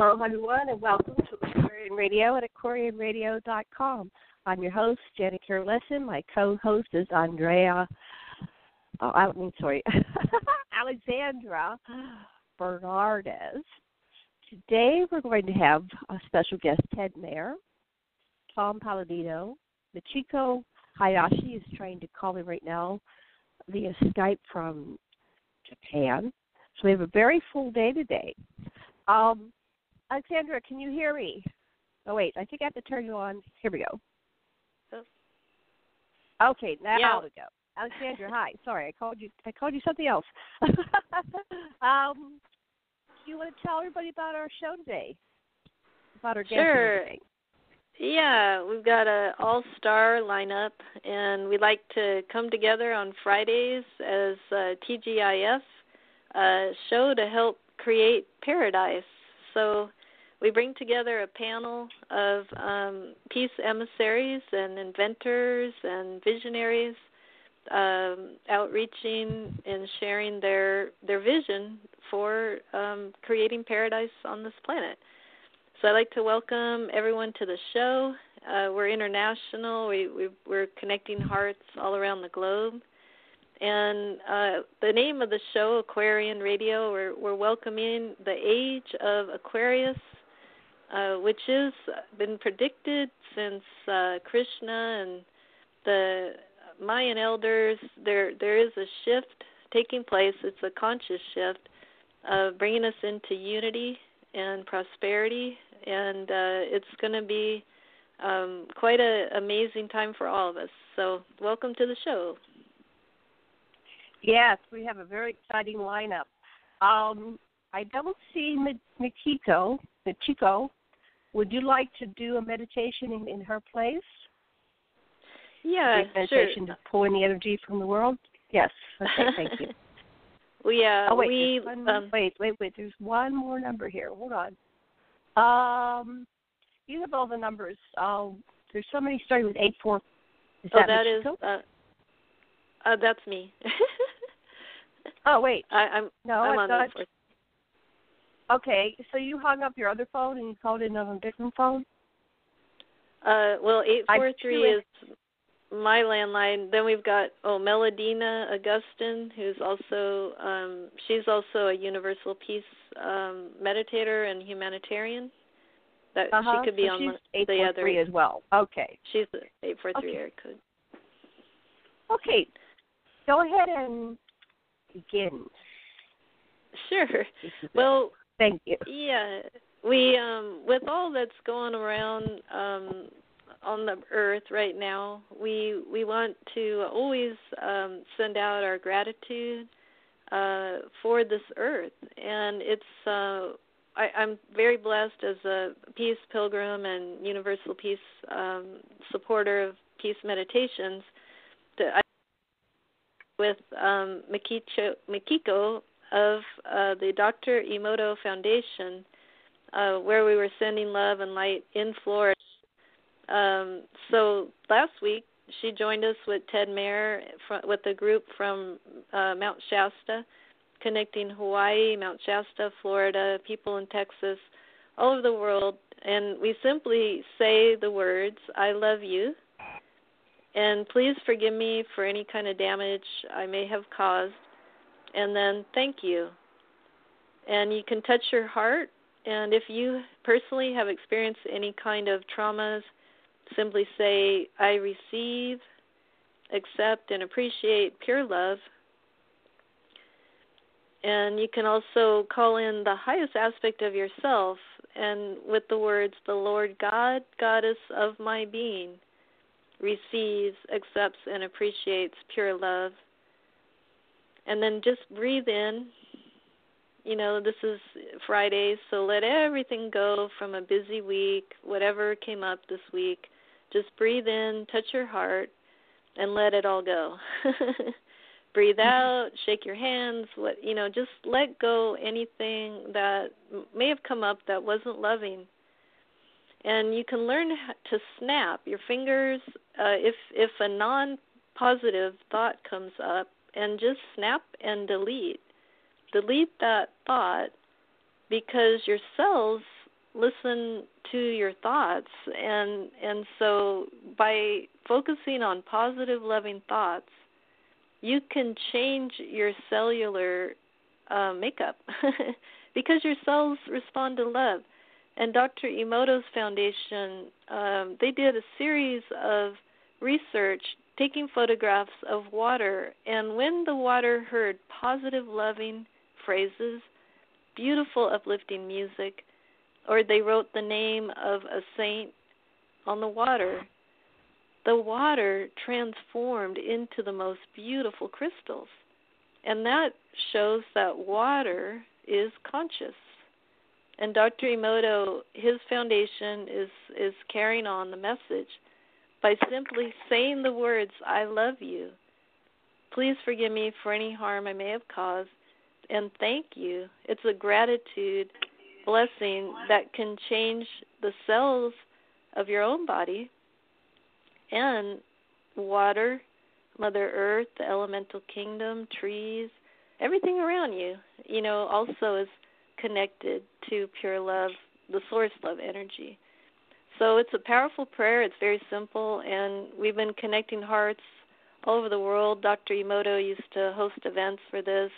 Hello, everyone, and welcome to Aquarian Radio at aquarianradio.com. I'm your host, Janet Kira Lessin. My co-host is Andrea. Oh, I mean, sorry, Alexandra Bernardez. Today, we're going to have a special guest, Ted Mehr, Tom Paladino, Michiko Hayashi is trying to call me right now via Skype from Japan. So we have a very full day today. Um, Alexandra, can you hear me? Oh wait, I think I have to turn you on. Here we go. Okay, now Yeah. we go. Alexandra, hi. Sorry, I called you. I called you something else. um, do you want to tell everybody about our show today? About our Sure. Yeah, we've got a all-star lineup, and we like to come together on Fridays as a TGIF uh, show to help create paradise. So we bring together a panel of um, peace emissaries and inventors and visionaries, um, outreaching and sharing their their vision for um, creating paradise on this planet. So I'd like to welcome everyone to the show. Uh, we're international. We, we we're connecting hearts all around the globe. And uh, the name of the show, Aquarian Radio, we're, we're welcoming the age of Aquarius, uh, which has been predicted since uh, Krishna and the Mayan elders. There there is a shift taking place. It's a conscious shift, of bringing us into unity and prosperity, and uh, it's going to be um, quite an amazing time for all of us. So, welcome to the show. Yes, we have a very exciting lineup. Um, I don't see Mi- Mikiko. Would you like to do a meditation in, in her place? Yeah, sure. meditation to pull in the energy from the world? Yes. Okay, thank you. Well, yeah, oh wait, we one, um, wait, wait, wait. There's one more number here. Hold on. Um, you have all the numbers. Uh, there's somebody starting with eight four. Is oh, that that is uh, uh, that's me. Oh wait, I, I'm no, I'm I on thought. Okay, so you hung up your other phone and you called in on a different phone. Uh, well, eight I four three do is my landline. Then we've got oh Melodina Augustin, who's also um, she's also a universal peace um, meditator and humanitarian. That Uh-huh. she could be so on the, the other. three as well. Okay. She's eight four three area code. Okay. Go ahead and begin. Sure. This is it. Well, thank you. Yeah, we um with all that's going around um on the earth right now, we we want to always um send out our gratitude uh for this earth. And it's uh I, I'm very blessed as a peace pilgrim and universal peace um supporter of peace meditations. To I with um Mikicho, Mikiko of uh, the Dr. Emoto Foundation, uh, where we were sending love and light in Florida. Um, so last week she joined us with Ted Mehr with a group from uh, Mount Shasta, connecting Hawaii, Mount Shasta, Florida, people in Texas, all over the world, and we simply say the words "I love you." And please forgive me for any kind of damage I may have caused and then thank you. and you can touch your heart. And if you personally have experienced any kind of traumas, simply say, I receive, accept, and appreciate pure love. And you can also call in the highest aspect of yourself and with the words, The Lord God, Goddess of my being, receives, accepts, and appreciates pure love. And then just breathe in. You know, this is Friday, so let everything go from a busy week, whatever came up this week. Just breathe in, touch your heart, and let it all go. breathe out, shake your hands, what you know, just let go anything that may have come up that wasn't loving. And you can learn to snap your fingers uh, if if a non-positive thought comes up, and just snap and delete. Delete that thought because your cells listen to your thoughts and and so by focusing on positive loving thoughts you can change your cellular uh, makeup because your cells respond to love. And Dr. Emoto's foundation, um, they did a series of research taking photographs of water, and when the water heard positive, loving phrases, beautiful, uplifting music, or they wrote the name of a saint on the water, the water transformed into the most beautiful crystals. And that shows that water is conscious. And Dr. Emoto, his foundation is is carrying on the message by simply saying the words, I love you. Please forgive me for any harm I may have caused and thank you. It's a gratitude blessing that can change the cells of your own body and water, Mother Earth, the elemental kingdom, trees, everything around you, you know, also is connected to pure love, the source love energy. So it's a powerful prayer. It's very simple, and we've been connecting hearts all over the world. Dr. Emoto used to host events for this.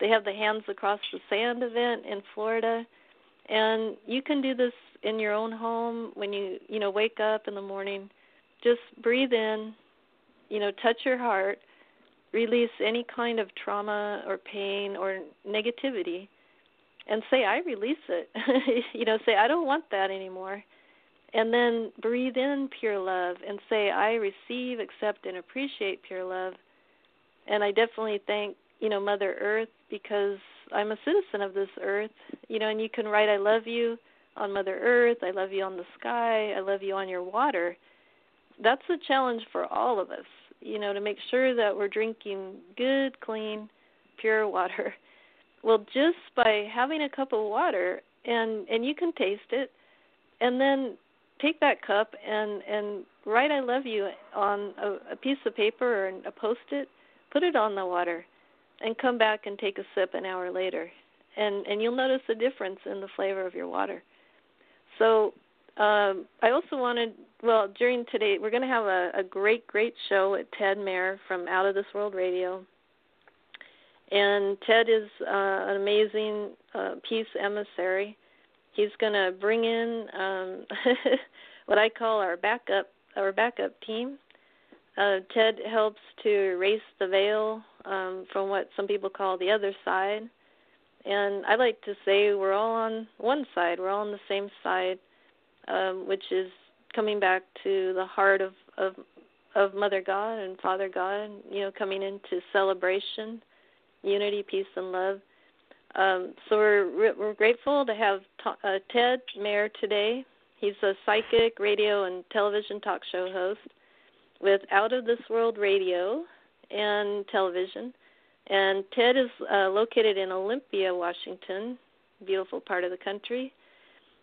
They have the Hands Across the Sand event in Florida, and you can do this in your own home when you you know wake up in the morning just breathe in, you know, touch your heart, release any kind of trauma or pain or negativity, and say, I release it. you know, say, I don't want that anymore. And then breathe in pure love and say, I receive, accept, and appreciate pure love. And I definitely thank, you know, Mother Earth because I'm a citizen of this earth. You know, and you can write, I love you on Mother Earth, I love you on the sky, I love you on your water that's a challenge for all of us, you know, to make sure that we're drinking good, clean, pure water. Well, just by having a cup of water and and you can taste it and then take that cup and and write I love you on a, a piece of paper or a post-it, put it on the water and come back and take a sip an hour later. And and you'll notice a difference in the flavor of your water. So um, I also wanted, well, during today, we're going to have a, a great, great show with Ted Mehr from Out of This World Radio. And Ted is uh, an amazing uh, peace emissary. He's going to bring in um, what I call our backup, our backup team. Uh, Ted helps to erase the veil um, from what some people call the other side. And I like to say we're all on one side. We're all on the same side um, which is coming back to the heart of, of of Mother God and Father God, you know, coming into celebration, unity, peace, and love. Um, so we're we're grateful to have uh, Ted Mehr today. He's a psychic, radio, and television talk show host with Out of This World Radio and television. And Ted is uh, located in Olympia, Washington, beautiful part of the country.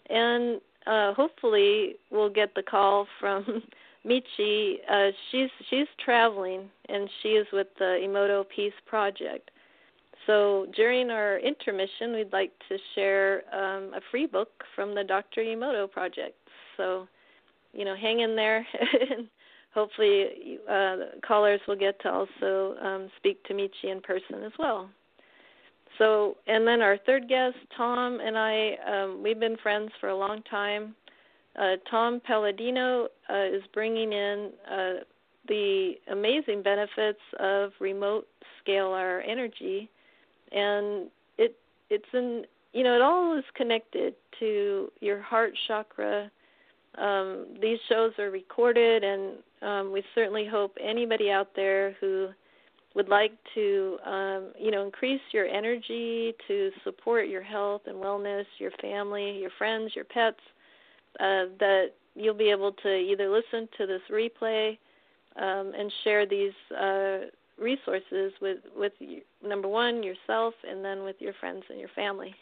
And uh, hopefully we'll get the call from Michi. Uh, she's she's traveling and she is with the Emoto Peace Project. So during our intermission, we'd like to share um, a free book from the Dr. Emoto Project. So, you know, hang in there, and hopefully uh, callers will get to also um, speak to Michi in person as well. so, and then our third guest, Tom and I, um, we've been friends for a long time. Uh, Tom Paladino uh, is bringing in uh, the amazing benefits of remote scalar energy, and it it's in you know it all is connected to your heart chakra. Um, these shows are recorded, and um, we certainly hope anybody out there who would like to um, you know increase your energy to support your health and wellness, your family, your friends, your pets, uh, that you'll be able to either listen to this replay um, and share these uh, resources with with number one yourself and then with your friends and your family.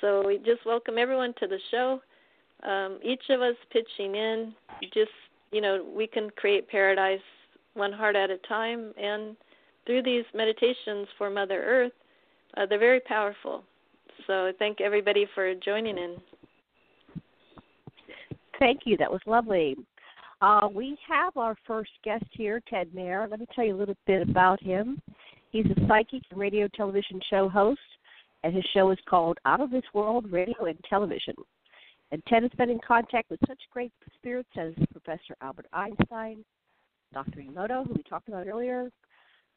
So we just welcome everyone to the show. Um, each of us pitching in, just you know, we can create paradise one heart at a time, and through these meditations for Mother Earth, uh, they're very powerful. So thank everybody for joining in. Thank you. That was lovely. Uh, we have our first guest here, Ted Mehr. Let me tell you a little bit about him. He's a psychic and radio television show host, and his show is called Out of This World Radio and Television. And Ted has been in contact with such great spirits as Professor Albert Einstein, Dr. Emoto, who we talked about earlier,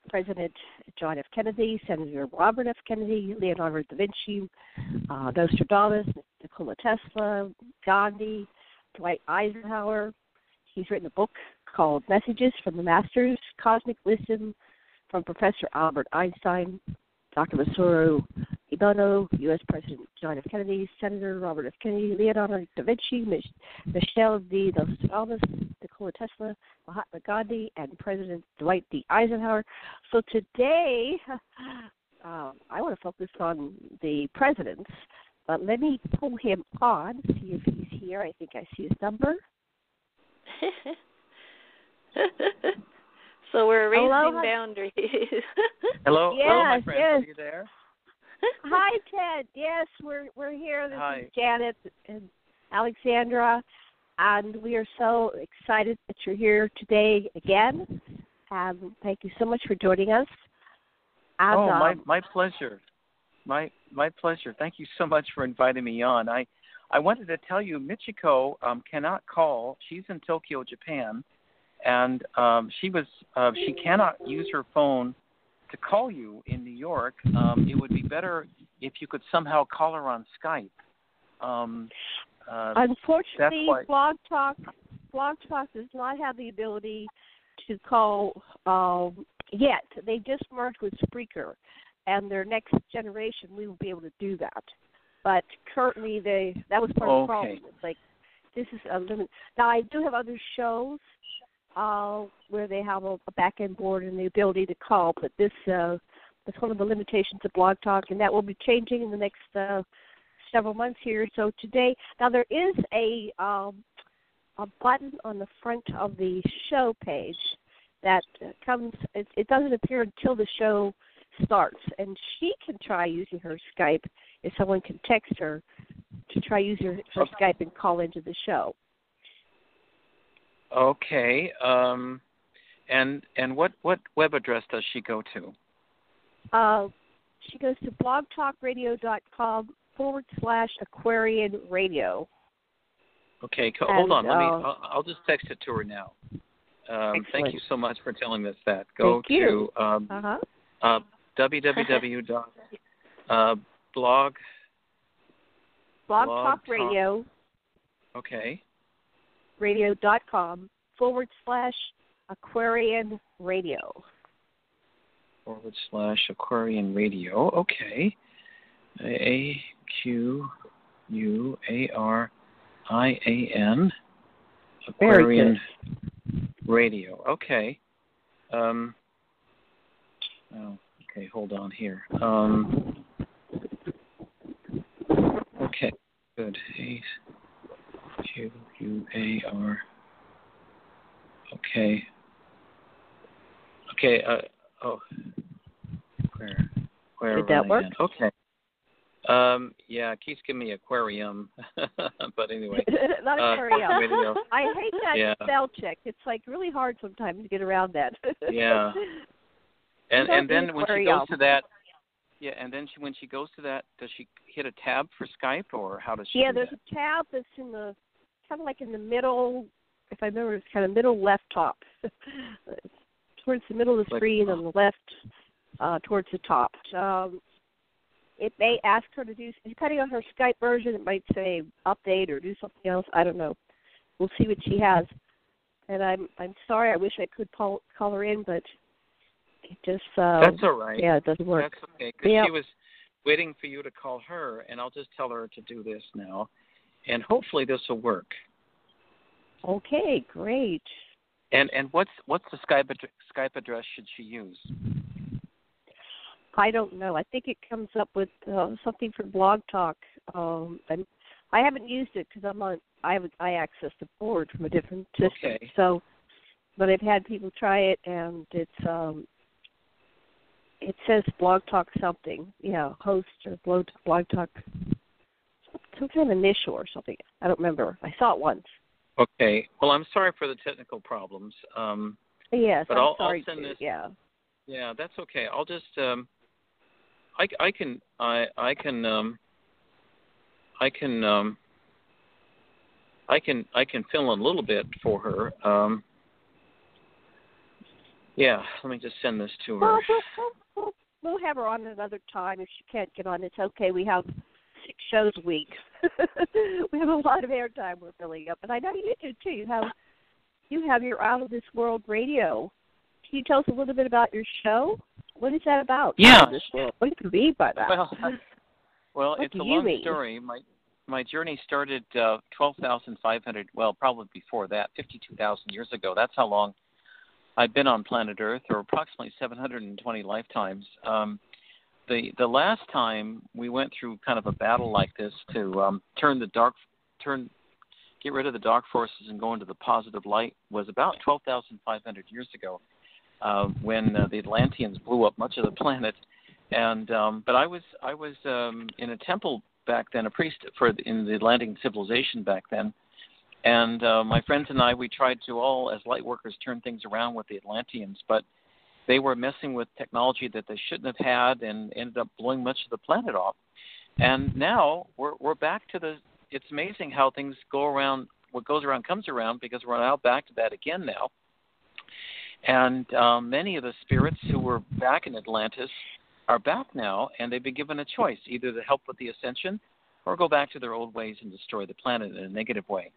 President John F. Kennedy, Senator Robert F. Kennedy, Leonardo da Vinci, uh, Nostradamus, Nikola Tesla, Gandhi, Dwight Eisenhower. He's written a book called Messages from the Masters, Cosmic Wisdom from Professor Albert Einstein, Dr. Masaru Emoto, U.S. President John F. Kennedy, Senator Robert F. Kennedy, Leonardo da Vinci, Michele de Nostradamus, Nikola Tesla, Mahatma Gandhi, and President Dwight D. Eisenhower. So today, um, I want to focus on the presidents, but let me pull him on, see if he's here. I think I see his number. so we're erasing Hello? boundaries. Hello, yes, hello, my friend. Yes. Are you there? Hi, Ted. Yes, we're we're here. This Hi. is Janet and Alexandra, and we are so excited that you're here today again. Um, thank you so much for joining us. And, oh, my um, my pleasure. My my pleasure. Thank you so much for inviting me on. I I wanted to tell you, Michiko um, cannot call. She's in Tokyo, Japan, and um, she was uh, she cannot use her phone to call you in New York. Um, it would be better if you could somehow call her on Skype. Um, uh, Unfortunately, why... Blog Talk Blog Talk does not have the ability to call um, yet. They just merged with Spreaker, and their next generation we will be able to do that. But currently, they that was part of the problem. It's like this is a limit. Now I do have other shows uh, where they have a, a back end board and the ability to call, but this uh, that's one of the limitations of Blog Talk, and that will be changing in the next uh, several months here. So today, now there is a um, a button on the front of the show page that comes. It, it doesn't appear until the show starts, and she can try using her Skype if someone can text her to try using her, her Skype and call into the show. Okay. Um, and and what what web address does she go to? Uh, she goes to blogtalkradio.com forward slash Aquarian Radio. Okay, co- hold on. Let me. uh, I'll, I'll just text it to her now. Um, thank you so much for telling us that. Go Thank you. to um, Uh-huh. uh, www. uh, blog. Blog Blog Talk. Radio Okay. radio.com forward slash Aquarian Radio. Forward slash Aquarian Radio. Okay. A Q U A R I A N. Aquarian Radio. Okay. Um. Oh, okay. Hold on here. Um. Okay. Good. A Q U A R. Okay. Okay. Uh. Oh. Where? Where? Did that work? again? Okay. Um. Yeah. It keeps giving me aquarium, but anyway. Not uh, Aquarium. radio. I hate that Yeah. spell check. It's like really hard sometimes to get around that. Yeah. And and then when she goes to that, Yeah, and then she, when she goes to that, does she hit a tab for Skype, or how does she? Yeah, do there's that? a tab that's in the kind of like in the middle. If I remember, it's kind of middle left top, towards the middle of the Like- screen on the left, uh, towards the top. Um, it may ask her to do, depending on her Skype version, it might say update or do something else. I don't know. We'll see what she has. And I'm I'm sorry. I wish I could call call her in, but it just uh, That's all right. yeah, it doesn't work. That's okay, because she was waiting for you to call her, and I'll just tell her to do this now, and hopefully this will work. Okay, great. And and what's what's the Skype ad- Skype address should she use? I don't know. I think it comes up with uh, something for Blog Talk. Um, and I haven't used it because I'm on. I have I access the board from a different system. Okay. So, but I've had people try it, and it's um, it says Blog Talk something. Yeah, host or Blog Blog Talk. Some kind of initial or something. I don't remember. I saw it once. Okay. Well, I'm sorry for the technical problems. Um, Yes, But I'm I'll- I'll sorry send too. this- Yeah. yeah, that's okay. I'll just um, I I can I I can um, I can um, I can I can fill in a little bit for her. Um, yeah, let me just send this to her. Well, we'll, we'll, we'll, have her on another time if she can't get on. It's okay. We have six shows a week. we have a lot of airtime we're filling up, and I know you do too. You have you have your out of this world radio. Can you tell us a little bit about your show? What is that about? Yeah. This world. What do you mean by that? Well, well, What it's a long mean? story. My my journey started uh, twelve thousand five hundred. Well, probably before that, fifty-two thousand years ago. That's how long I've been on planet Earth, or approximately seven hundred and twenty lifetimes. Um, the the last time we went through kind of a battle like this to um, turn the dark turn get rid of the dark forces and go into the positive light was about twelve thousand five hundred years ago, uh, when uh, the Atlanteans blew up much of the planet and um but i was i was um in a temple back then a priest for the, in the atlantean civilization back then and uh, my friends and i we tried to all as light workers turn things around with the atlanteans but they were messing with technology that they shouldn't have had and ended up blowing much of the planet off and now we're we're back to the it's amazing how things go around what goes around comes around because we're now back to that again now and um, many of the spirits who were back in Atlantis are back now, and they've been given a choice either to help with the ascension or go back to their old ways and destroy the planet in a negative way.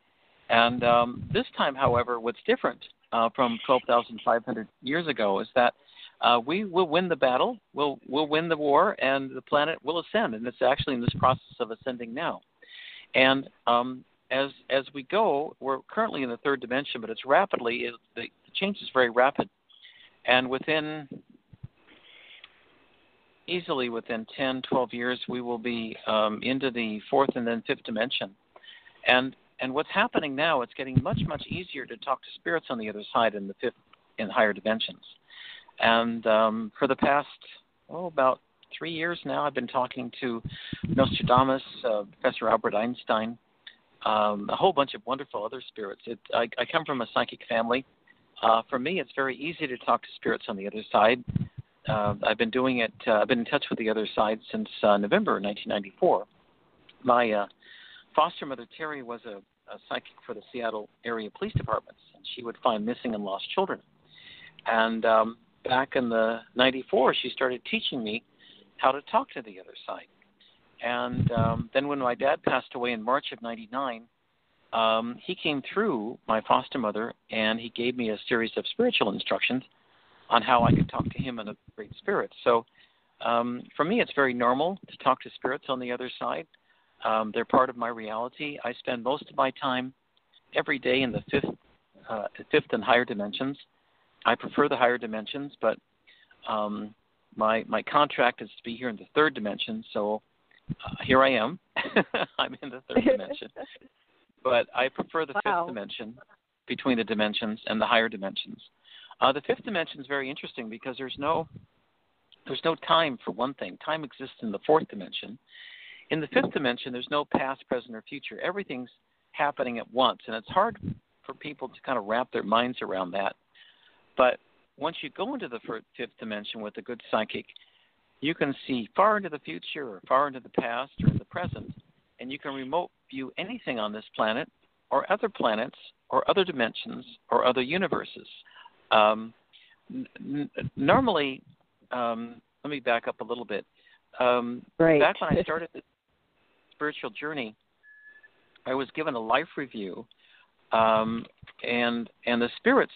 And um, this time, however, what's different uh, from 12,500 years ago is that uh, we will win the battle, we'll, we'll win the war, and the planet will ascend. And it's actually in this process of ascending now. And um, as as we go, we're currently in the third dimension, but it's rapidly it, the, the change is very rapid, and within easily within 10, 12 years, we will be um, into the fourth and then fifth dimension, and and what's happening now, it's getting much much easier to talk to spirits on the other side in the fifth in higher dimensions, and um, for the past oh about three years now, I've been talking to Nostradamus, uh, Professor Albert Einstein, um, a whole bunch of wonderful other spirits. It, I, I come from a psychic family. Uh, for me, it's very easy to talk to spirits on the other side. Uh, I've been doing it. Uh, I've been in touch with the other side since uh, November 1994. My uh, foster mother Terry was a, a psychic for the Seattle area police departments, and she would find missing and lost children. And um, back in the '94, she started teaching me how to talk to the other side. And um, then when my dad passed away in March of '99, um, he came through my foster mother and he gave me a series of spiritual instructions on how I could talk to him and the great spirits. So um, for me, it's very normal to talk to spirits on the other side. Um, they're part of my reality. I spend most of my time every day in the fifth, uh, fifth and higher dimensions. I prefer the higher dimensions, but um, my my contract is to be here in the third dimension. So uh, here I am. I'm in the third dimension, but I prefer the Wow. fifth dimension between the dimensions and the higher dimensions. Uh, the fifth dimension is very interesting because there's no there's no time for one thing. Time exists in the fourth dimension. In the fifth dimension, there's no past, present, or future. Everything's happening at once, and it's hard for people to kind of wrap their minds around that. But once you go into the fifth dimension with a good psychic, you can see far into the future or far into the past or the present, and you can remote view anything on this planet or other planets or other dimensions or other universes. Um, n- normally, um, let me back up a little bit. Um, right. Back when I started the spiritual journey, I was given a life review, um, and and the spirits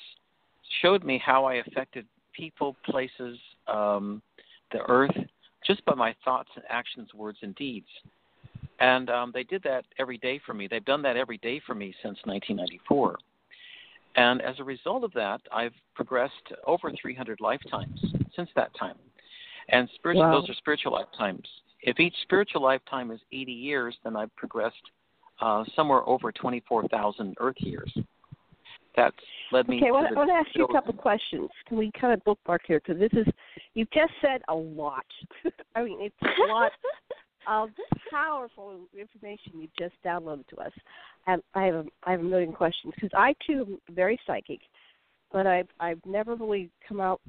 showed me how I affected people, places, um, the earth, just by my thoughts and actions, words and deeds. And um, they did that every day for me. They've done that every day for me since 1994. And as a result of that, I've progressed over 300 lifetimes since that time. And spiritual, wow. those are spiritual lifetimes. If each spiritual lifetime is 80 years, then I've progressed uh, somewhere over 24,000 Earth years. That's led me. Okay, to I want to ask you a couple questions. Can we kind of bookmark here? Because this is, you've just said a lot. I mean, it's a lot of powerful information you've just downloaded to us. And I have a, I have a million questions because I too am very psychic, but I've I've never really come out,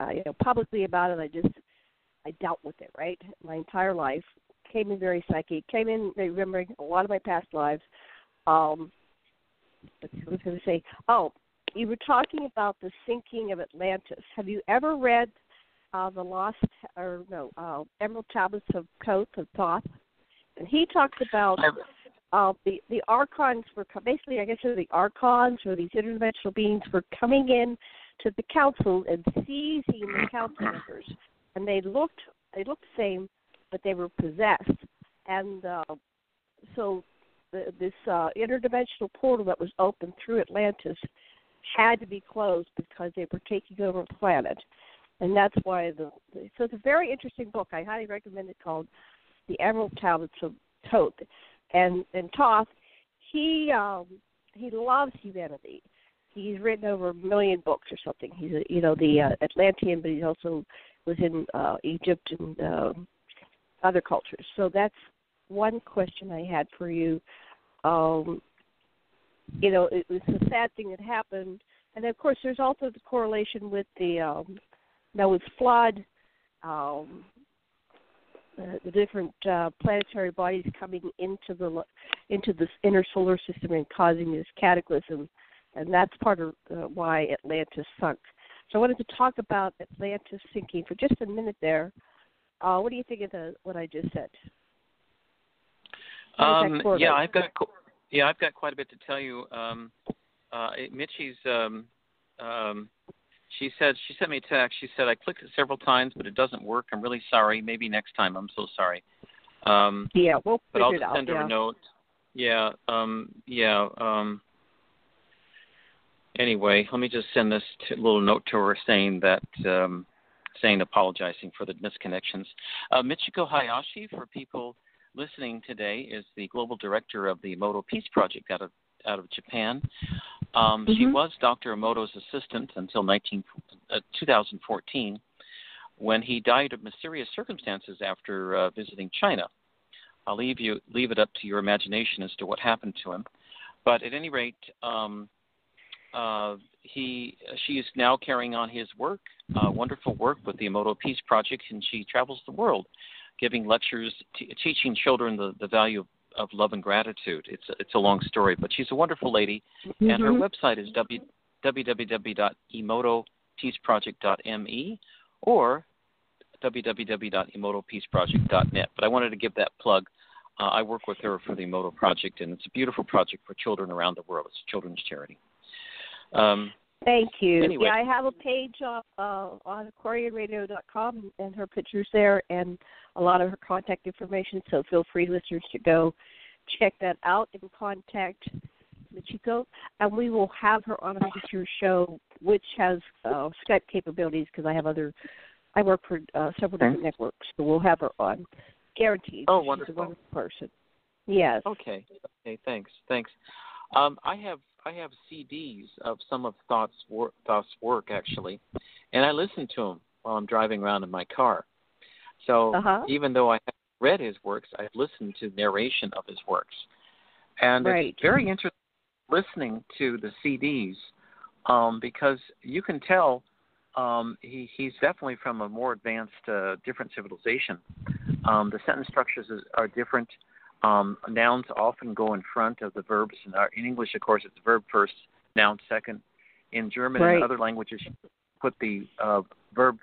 uh, you know, publicly about it. I just I dealt with it right my entire life. Came in very psychic. Came in remembering a lot of my past lives. Um, what was I going to say? Oh, you were talking about the sinking of Atlantis. Have you ever read uh, the Lost or no uh, Emerald Tablets of Thoth of Thoth? And he talks about uh, the the archons were basically, I guess, they're the archons or these interdimensional beings were coming in to the council and seizing the council members, and they looked they looked the same, but they were possessed, and uh, so the, this uh, interdimensional portal that was open through Atlantis had to be closed because they were taking over the planet, and that's why the, so it's a very interesting book. I highly recommend it called The Emerald Tablets of Thoth, and and Thoth, he um, he loves humanity. He's written over a million books or something. He's a, you know the uh, Atlantean, but he also was in uh, Egypt and uh, other cultures. So that's one question I had for you. Um, you know, it was a sad thing that happened, and of course, there's also the correlation with the um, Noah's flood, um, the, the different uh, planetary bodies coming into the into this inner solar system and causing this cataclysm, and that's part of uh, why Atlantis sunk. So I wanted to talk about Atlantis sinking for just a minute there. Uh, what do you think of the, what I just said? Um, yeah, I've got yeah, I've got quite a bit to tell you. Um, uh, Mitchie's um, um, she said she sent me a text. She said I clicked it several times, but it doesn't work. I'm really sorry. Maybe next time. I'm so sorry. Um, yeah, we'll but I'll just send out, her yeah. a note. Yeah, um, yeah. Um, anyway, let me just send this t- little note to her saying that um, saying apologizing for the misconnections. Uh, Michiko Hayashi, for people listening today, is the global director of the Emoto Peace Project out of out of Japan. Um, mm-hmm. She was Dr. Emoto's assistant until 19, uh, 2014, when he died of mysterious circumstances after uh, visiting China. I'll leave you leave it up to your imagination as to what happened to him. But at any rate, um, uh, he she is now carrying on his work, uh, wonderful work with the Emoto Peace Project, and she travels the world, giving lectures, t- teaching children the, the value of, of love and gratitude. It's a, it's a long story, but she's a wonderful lady, mm-hmm. and her website is w, www.emotopeaceproject.me or www.emotopeaceproject.net. But I wanted to give that plug. Uh, I work with her for the Emoto Project, and it's a beautiful project for children around the world. It's a children's charity. Um, Thank you. Anyway. Yeah, I have a page uh, uh, on AquarianRadio.com and her pictures there and a lot of her contact information. So feel free, listeners, to go check that out and contact Michiko. And we will have her on a future show, which has uh, Skype capabilities because I have other. I work for uh, several Okay. different networks, so we'll have her on, guaranteed. Oh, She's wonderful. a wonderful person. Yes. Okay. Okay. Thanks. Thanks. Um, I have I have CDs of some of Thoth's work, Thoth's work actually, and I listen to them while I'm driving around in my car. So Uh-huh. even though I haven't read his works, I've listened to narration of his works, and Right. it's very interesting listening to the CDs um, because you can tell um, he he's definitely from a more advanced, uh, different civilization. Um, the sentence structures is, are different. Um, nouns often go in front of the verbs. In, our, in English, of course, it's verb first, noun second. In German right. and other languages, you put the uh, verb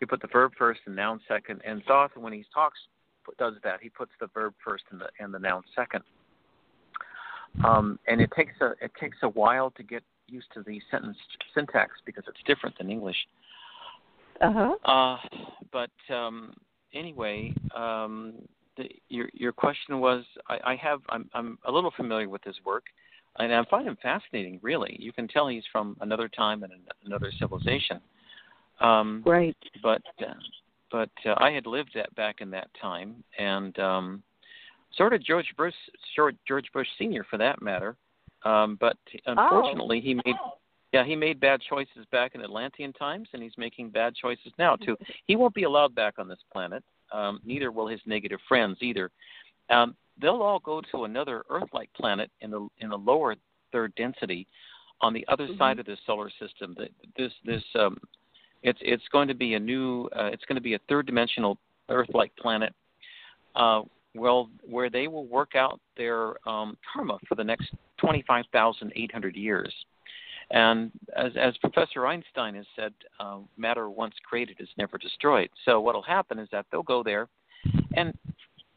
you put the verb first and noun second. And Thoth, when he talks, does that. He puts the verb first and the and the noun second. Um, and it takes a it takes a while to get used to the sentence syntax because it's different than English. Uh-huh. Uh But um, anyway, um, the, your your question was I, I have I'm I'm a little familiar with his work, and I find him fascinating. Really, you can tell he's from another time and another civilization. Um, right. But uh, but uh, I had lived that back in that time, and um, sort of George Bush, George Bush Senior for that matter. Um, but unfortunately, oh. he made yeah he made bad choices back in Atlantean times, and he's making bad choices now too. He won't be allowed back on this planet. Um, neither will his negative friends either. Um, they'll all go to another Earth-like planet in the in the lower third density, on the other mm-hmm. side of the solar system. This this um, it's it's going to be a new uh, it's going to be a third dimensional Earth-like planet. Uh, well, where they will work out their um, karma for the next 25,800 years. And as, as Professor Einstein has said, uh, matter once created is never destroyed. So what will happen is that they'll go there, and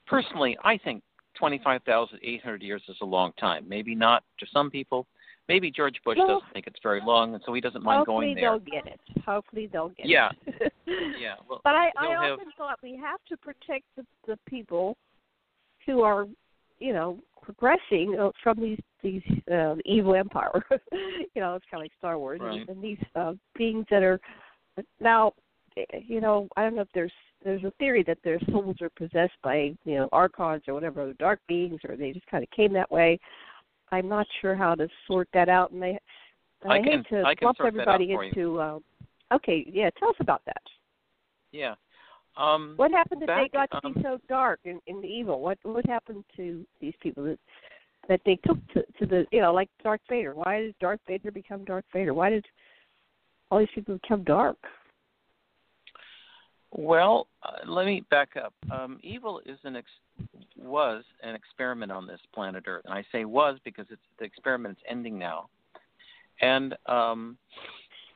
personally, I think 25,800 years is a long time. Maybe not to some people. Maybe George Bush well, doesn't think it's very long, and so he doesn't mind going there. Hopefully they'll get it. Hopefully they'll get yeah. it. yeah. Well, but I, I have... often thought we have to protect the, the people who are, you know, progressing uh, from these these uh, evil empire. you know, it's kind of like Star Wars, right. and, and these uh, beings that are now, you know, I don't know if there's there's a theory that their souls are possessed by you know archons or whatever, dark beings, or they just kind of came that way. I'm not sure how to sort that out, and I, I hate can, to lump everybody into. Uh, okay, yeah, tell us about that. Yeah. Um, what happened that back, they got to um, be so dark and, and evil? What what happened to these people that that they took to, to the you know like Darth Vader? Why did Darth Vader become Darth Vader? Why did all these people become dark? Well, uh, let me back up. Um, evil is an ex- was an experiment on this planet Earth, and I say was because it's the experiment is ending now. And um,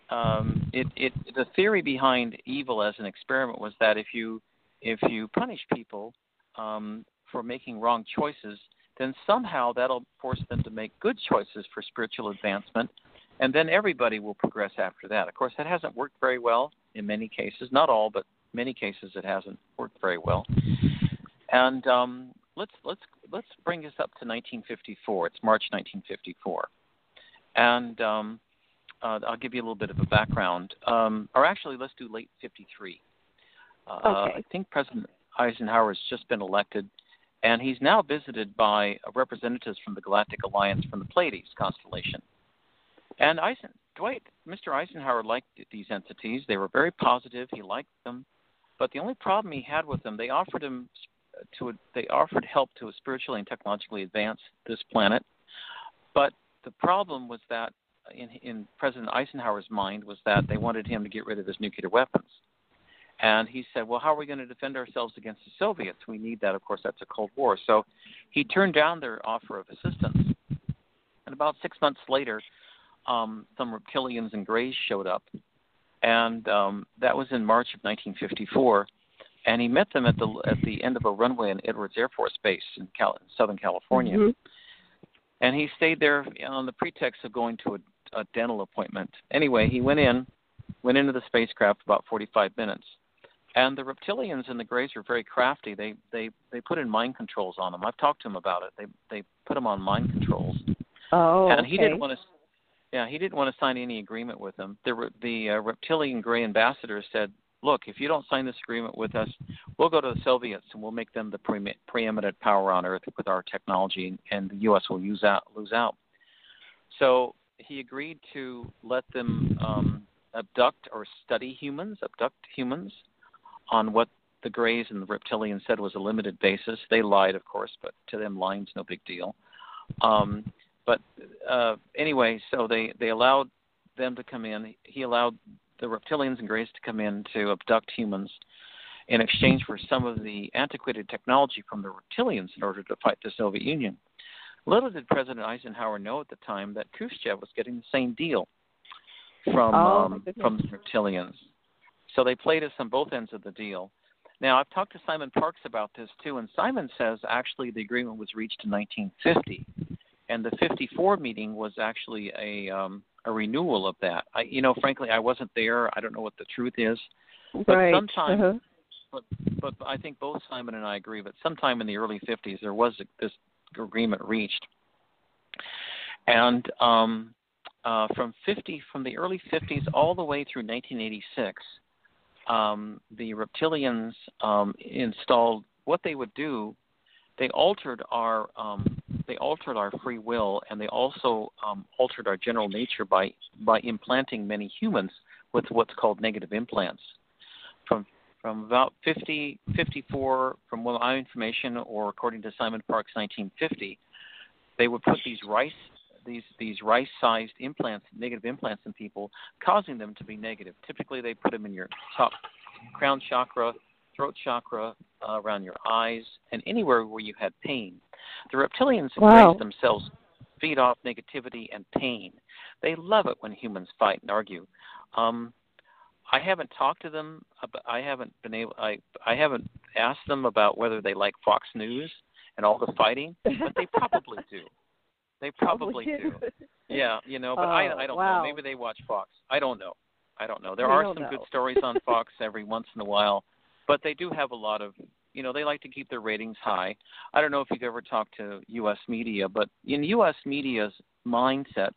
um, it, it, the theory behind evil as an experiment was that if you if you punish people um, for making wrong choices, then somehow that'll force them to make good choices for spiritual advancement, and then everybody will progress after that. Of course, that hasn't worked very well in many cases, not all, but many cases it hasn't worked very well. And um, let's let's let's bring this up to 1954. It's March 1954, and um, uh, I'll give you a little bit of a background. Um, or actually, let's do late 53. Uh, okay. I think President Eisenhower has just been elected, and he's now visited by representatives from the Galactic Alliance from the Pleiades constellation. And Eisen, Dwight, Mr. Eisenhower liked these entities. They were very positive. He liked them, but the only problem he had with them, they offered him to they offered help to spiritually and technologically advance this planet, but the problem was that in, in President Eisenhower's mind was that they wanted him to get rid of his nuclear weapons. And he said, Well, how are we going to defend ourselves against the Soviets? We need that. Of course, that's a Cold War. So he turned down their offer of assistance. And about six months later, um, some reptilians and grays showed up. And um, that was in March of 1954. And he met them at the at the end of a runway in Edwards Air Force Base in, Cal- Southern California. Mm-hmm. And he stayed there on the pretext of going to a a dental appointment. Anyway, he went in, went into the spacecraft about 45 minutes, and the reptilians and the Greys were very crafty. They they they put in mind controls on them. I've talked to him about it. They they put him on mind controls. Oh, and okay. he didn't want to. Yeah, he didn't want to sign any agreement with them. The the uh, reptilian Grey ambassador said, "Look, if you don't sign this agreement with us, we'll go to the Soviets and we'll make them the pre- preeminent power on Earth with our technology, and the U.S. will use out lose out." So he agreed to let them um, abduct or study humans, abduct humans, on what the Greys and the Reptilians said was a limited basis. They lied, of course, but to them, lying's no big deal. Um, but uh, anyway, so they they allowed them to come in. He allowed the reptilians and Greys to come in to abduct humans in exchange for some of the antiquated technology from the reptilians in order to fight the Soviet Union. Little did President Eisenhower know at the time that Khrushchev was getting the same deal from oh, um, from the reptilians. So they played us on both ends of the deal. Now I've talked to Simon Parkes about this too, and Simon says actually the agreement was reached in 1950, and the 54 meeting was actually a um, a renewal of that. I, you know, frankly, I wasn't there. I don't know what the truth is, but right. sometime. Uh-huh. But, but I think both Simon and I agree that sometime in the early 50s there was this agreement reached, and um, uh, from 50 from the early 50s all the way through 1986, um, the reptilians um, installed what they would do. They altered our um, they altered our free will, and they also um, altered our general nature by by implanting many humans with what's called negative implants. From about 50, 54, from what my information, or according to Simon Parkes, 1950, they would put these rice these these rice-sized implants, negative implants in people, causing them to be negative. Typically, they put them in your top crown chakra, throat chakra, uh, around your eyes, and anywhere where you had pain. The reptilians wow. themselves, feed off negativity and pain. They love it when humans fight and argue. Um, I haven't talked to them. I haven't been able. I I haven't asked them about whether they like Fox News and all the fighting, but they probably do. They probably, do. Yeah, you know, but oh, I I don't wow. know. Maybe they watch Fox. I don't know. I don't know. There We are some know. good stories on Fox every once in a while, but they do have a lot of, you know, they like to keep their ratings high. I don't know if you've ever talked to U.S. media, but in U.S. media's mindset,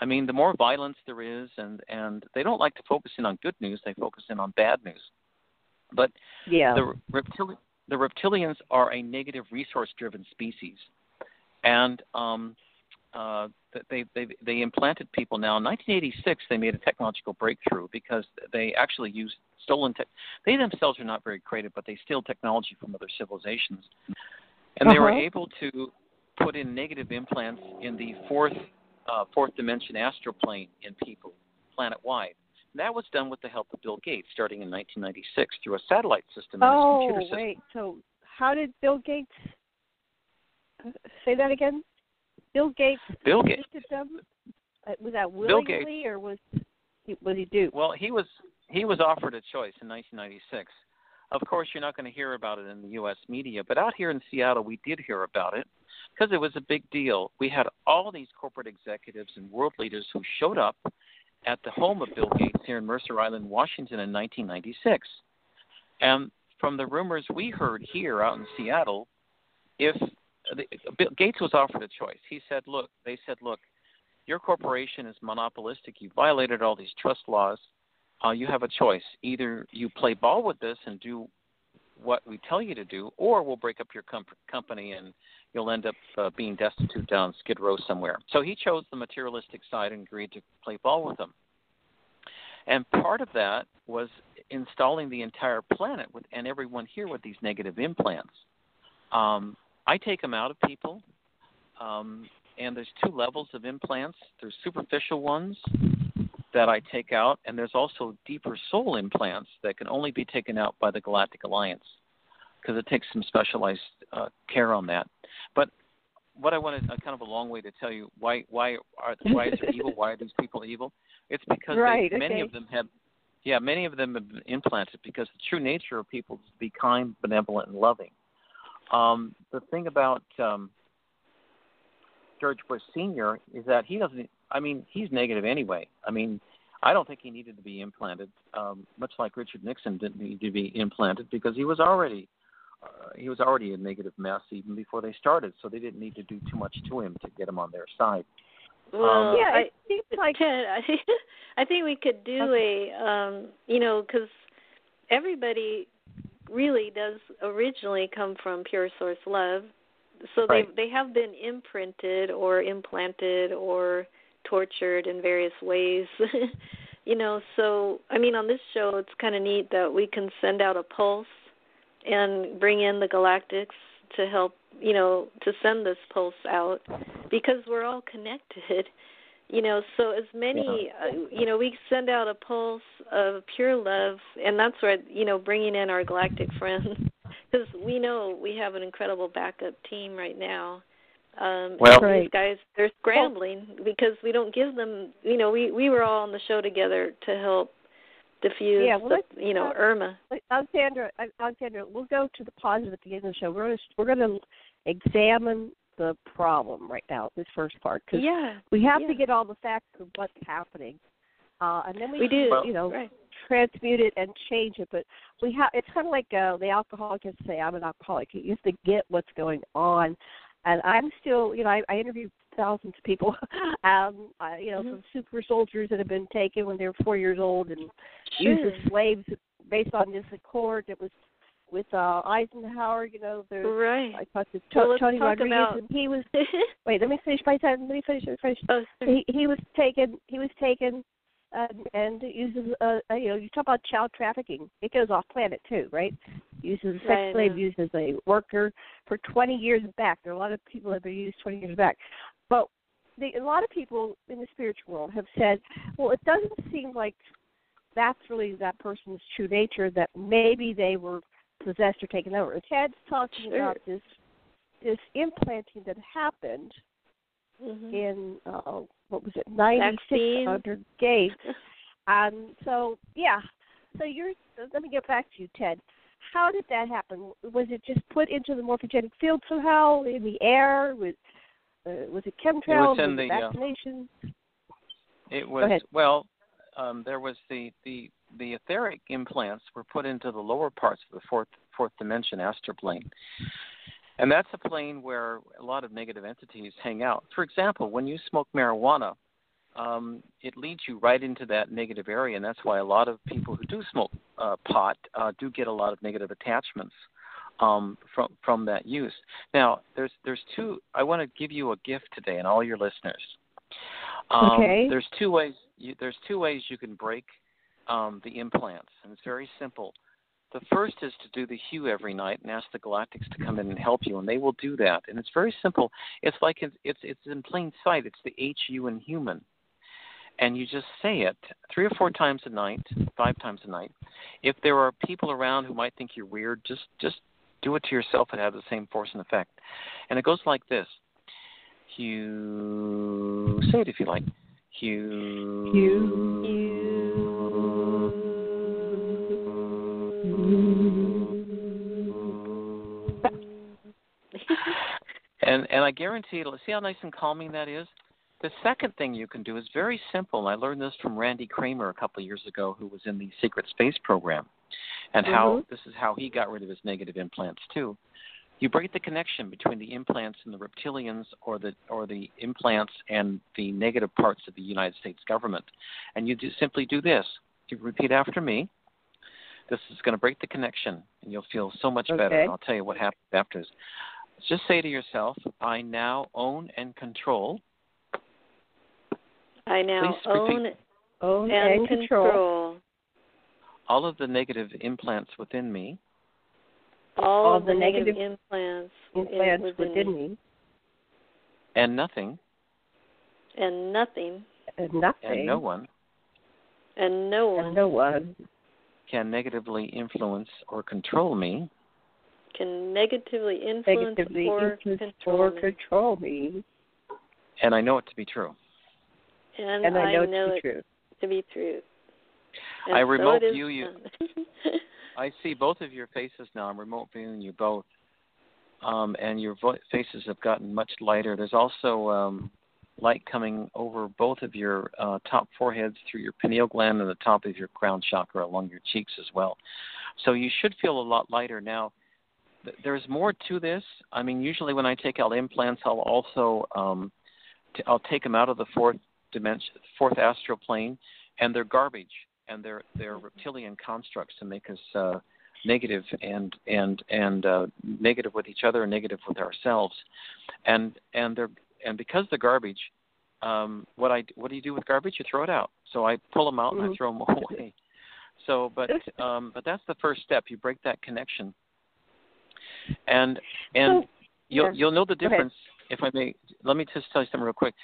I mean, the more violence there is, and and they don't like to focus in on good news; they focus in on bad news. But Yeah. the reptili- the reptilians are a negative resource-driven species, and um, uh, they they they implanted people now. In 1986, they made a technological breakthrough because they actually used stolen tech. They themselves are not very creative, but they steal technology from other civilizations, and they were Uh-huh. able to put in negative implants in the fourth uh, fourth dimension astral plane in people, planet wide. That was done with the help of Bill Gates, starting in 1996 through a satellite system in his Oh, computer system. wait. So, how did Bill Gates uh, say that again? Bill Gates Bill Gates. them. Uh, was that willingly, or was he, was he duped? Well, he was he was offered a choice in 1996. Of course, you're not going to hear about it in the U.S. media, but out here in Seattle, we did hear about it because it was a big deal. We had all these corporate executives and world leaders who showed up at the home of Bill Gates here in Mercer Island, Washington, in 1996. And from the rumors we heard here out in Seattle, if the, Bill Gates was offered a choice, he said, "Look," they said, "Look, your corporation is monopolistic. You violated all these trust laws. Uh, you have a choice. Either you play ball with this and do what we tell you to do, or we'll break up your com- company and you'll end up uh, being destitute down Skid Row somewhere. So he chose the materialistic side and agreed to play ball with them. And part of that was installing the entire planet with and everyone here with these negative implants. Um, I take them out of people, um, and there's two levels of implants. There's superficial ones that I take out, and there's also deeper soul implants that can only be taken out by the Galactic Alliance because it takes some specialized uh, care on that. But what I wanted, uh, kind of a long way to tell you why why are why is it evil? Why are these people evil? It's because Right, they, many okay. of them have, yeah, many of them have been implanted because the true nature of people is to be kind, benevolent, and loving. Um, the thing about um, George Bush Senior is that he doesn't. I mean, he's negative anyway. I mean, I don't think he needed to be implanted. Um, much like Richard Nixon didn't need to be implanted because he was already uh, he was already a negative mess even before they started. So they didn't need to do too much to him to get him on their side. Well, yeah, I, it seems like Ted, I, I think we could do a, um, you know, because everybody really does originally come from pure source love, so Right. they they have been imprinted or implanted or tortured in various ways. you know, so I mean, on this show, it's kind of neat that we can send out a pulse and bring in the galactics to help, you know, to send this pulse out because we're all connected you know. So as many uh, you know we send out a pulse of pure love and that's where you know bringing in our galactic friends because we know we have an incredible backup team right now um well these guys they're scrambling because we don't give them you know we we were all on the show together to help diffuse yeah, well, the, you know uh, irma alexandra alexandra we'll go to the positive at the end of the show we're going to we're going to examine the problem right now, this first part, because yeah, we have yeah. to get all the facts of what's happening, uh, and then we, we can, do. you know, right. transmute it and change it. But we have it's kind of like uh, the alcoholic has to say, "I'm an alcoholic." You have to get what's going on, and I'm still, you know, I, I interviewed thousands of people, um, uh, you know, mm-hmm. from super soldiers that have been taken when they were four years old and sure. used as slaves based on this accord that was with uh Eisenhower, you know, there's right. I talked to to- Well, Tony Rodrigues about- and he was wait, let me finish my time let me finish let me finish. oh, sorry. He he was taken he was taken uh, and uses uh, uh you know, you talk about child trafficking. It goes off planet too, right? Uses a sex slave, used as a worker for twenty years back. There are a lot of people that have been used twenty years back. But the, a lot of people in the spiritual world have said, well, it doesn't seem like that's really that person's true nature. That maybe they were possessed or taken over. Ted's talking Sure. about this this implanting that happened Mhm. in uh, what was it ninety Vaccine. six under Gates, and so yeah. So you're let me get back to you, Ted. How did that happen? Was it just put into the morphogenic field somehow in the air? Was uh, was it chemtrails? in was it the, uh. It was well. Um, there was the the the etheric implants were put into the lower parts of the fourth fourth dimension astral plane, and that's a plane where a lot of negative entities hang out. For example, when you smoke marijuana, um, it leads you right into that negative area, and that's why a lot of people who do smoke uh, pot uh, do get a lot of negative attachments um, from from that use. Now, there's there's two. I want to give you a gift today, and all your listeners. Um, Okay. There's two ways. You, there's two ways you can break um, the implants, and it's very simple. The first is to do the hue every night and ask the galactics to come in and help you, and they will do that. And it's very simple. It's like it's it's, it's in plain sight. It's the H U in human, and you just say it three or four times a night, five times a night. If there are people around who might think you're weird, just just do it to yourself and have the same force and effect. And it goes like this. Hugh, say it if you like. Hugh. and and I guarantee it'll see how nice and calming that is. The second thing you can do is very simple, I learned this from Randy Cramer a couple of years ago, who was in the Secret Space program, and how mm-hmm. this is how he got rid of his negative implants too. You break the connection between the implants and the reptilians, or the or the implants and the negative parts of the United States government, and you do, simply do this. You repeat after me. This is going to break the connection, and you'll feel so much better. Okay. And I'll tell you what happens after this. Just say to yourself, "I now own and control." I now own Own and and control. control. All of the negative implants within me. All, All of the the negative, negative implants, implants within, within me, me, and nothing. And nothing. And nothing, and no one. And no one and no one. Can negatively influence or control me. Can negatively influence negatively or influence control or me. control me, and I know it to be true. And, and I know, it know to be it true. to be true. I And so remote it is view you- I see both of your faces now. I'm remote viewing you both, um, and your vo- faces have gotten much lighter. There's also um, light coming over both of your uh, top foreheads through your pineal gland and the top of your crown chakra along your cheeks as well. So you should feel a lot lighter now. th- There's more to this. I mean, usually when I take out implants, I'll also um, t- I'll take them out of the fourth dimension, fourth astral plane, and they're garbage and they're they're reptilian constructs to make us uh, negative and and and uh, negative with each other and negative with ourselves, and and they're and because they're garbage, um, what I what do you do with garbage? You throw it out. So I pull them out and I Mhm. throw them away. So, but um, but that's the first step. You break that connection, and and So- you'll yeah. you'll know the difference. If I may, let me just tell you something real quick.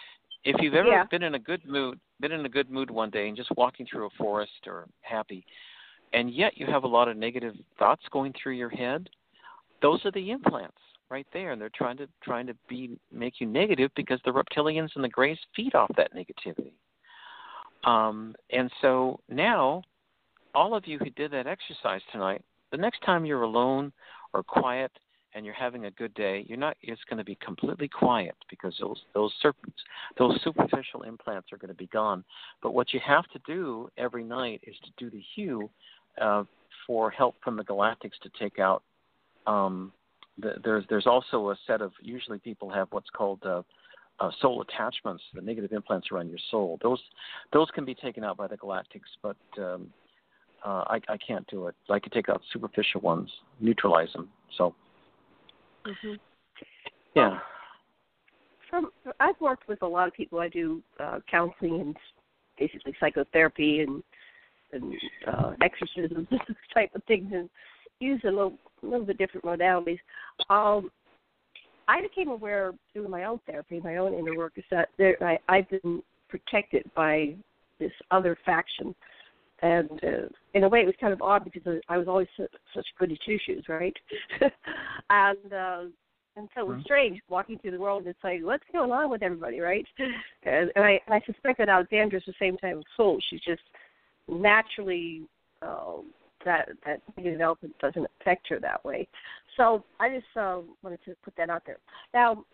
If you've ever Yeah. been in a good mood, been in a good mood one day and just walking through a forest or happy, and yet you have a lot of negative thoughts going through your head, those are the implants right there, and they're trying to trying to be make you negative because the reptilians and the grays feed off that negativity. Um, and so now, all of you who did that exercise tonight, the next time you're alone or quiet and you're having a good day, you're not. It's going to be completely quiet because those those serpents, those superficial implants are going to be gone. But what you have to do every night is to do the hue uh, for help from the galactics to take out. Um, the, there's there's also a set of usually people have what's called uh, uh, soul attachments, the negative implants around your soul. Those those can be taken out by the galactics, but um, uh, I, I can't do it. I can take out superficial ones, neutralize them. So hmm yeah, From I've worked with a lot of people. I do uh, counseling and basically psychotherapy and and uh, exorcisms, type of things, and use a little a little bit different modalities. Um, I became aware through my own therapy, my own inner work, is that there, I, I've been protected by this other faction. And uh, in a way, it was kind of odd because I was always su- such goody two shoes, right? and uh, and so it was Mhm. strange walking through the world and saying, "What's going on with everybody?" Right? And, and I and I suspect that Alexandra's the same type of soul. She's just naturally um, that that element doesn't affect her that way. So I just uh, wanted to put that out there. Now,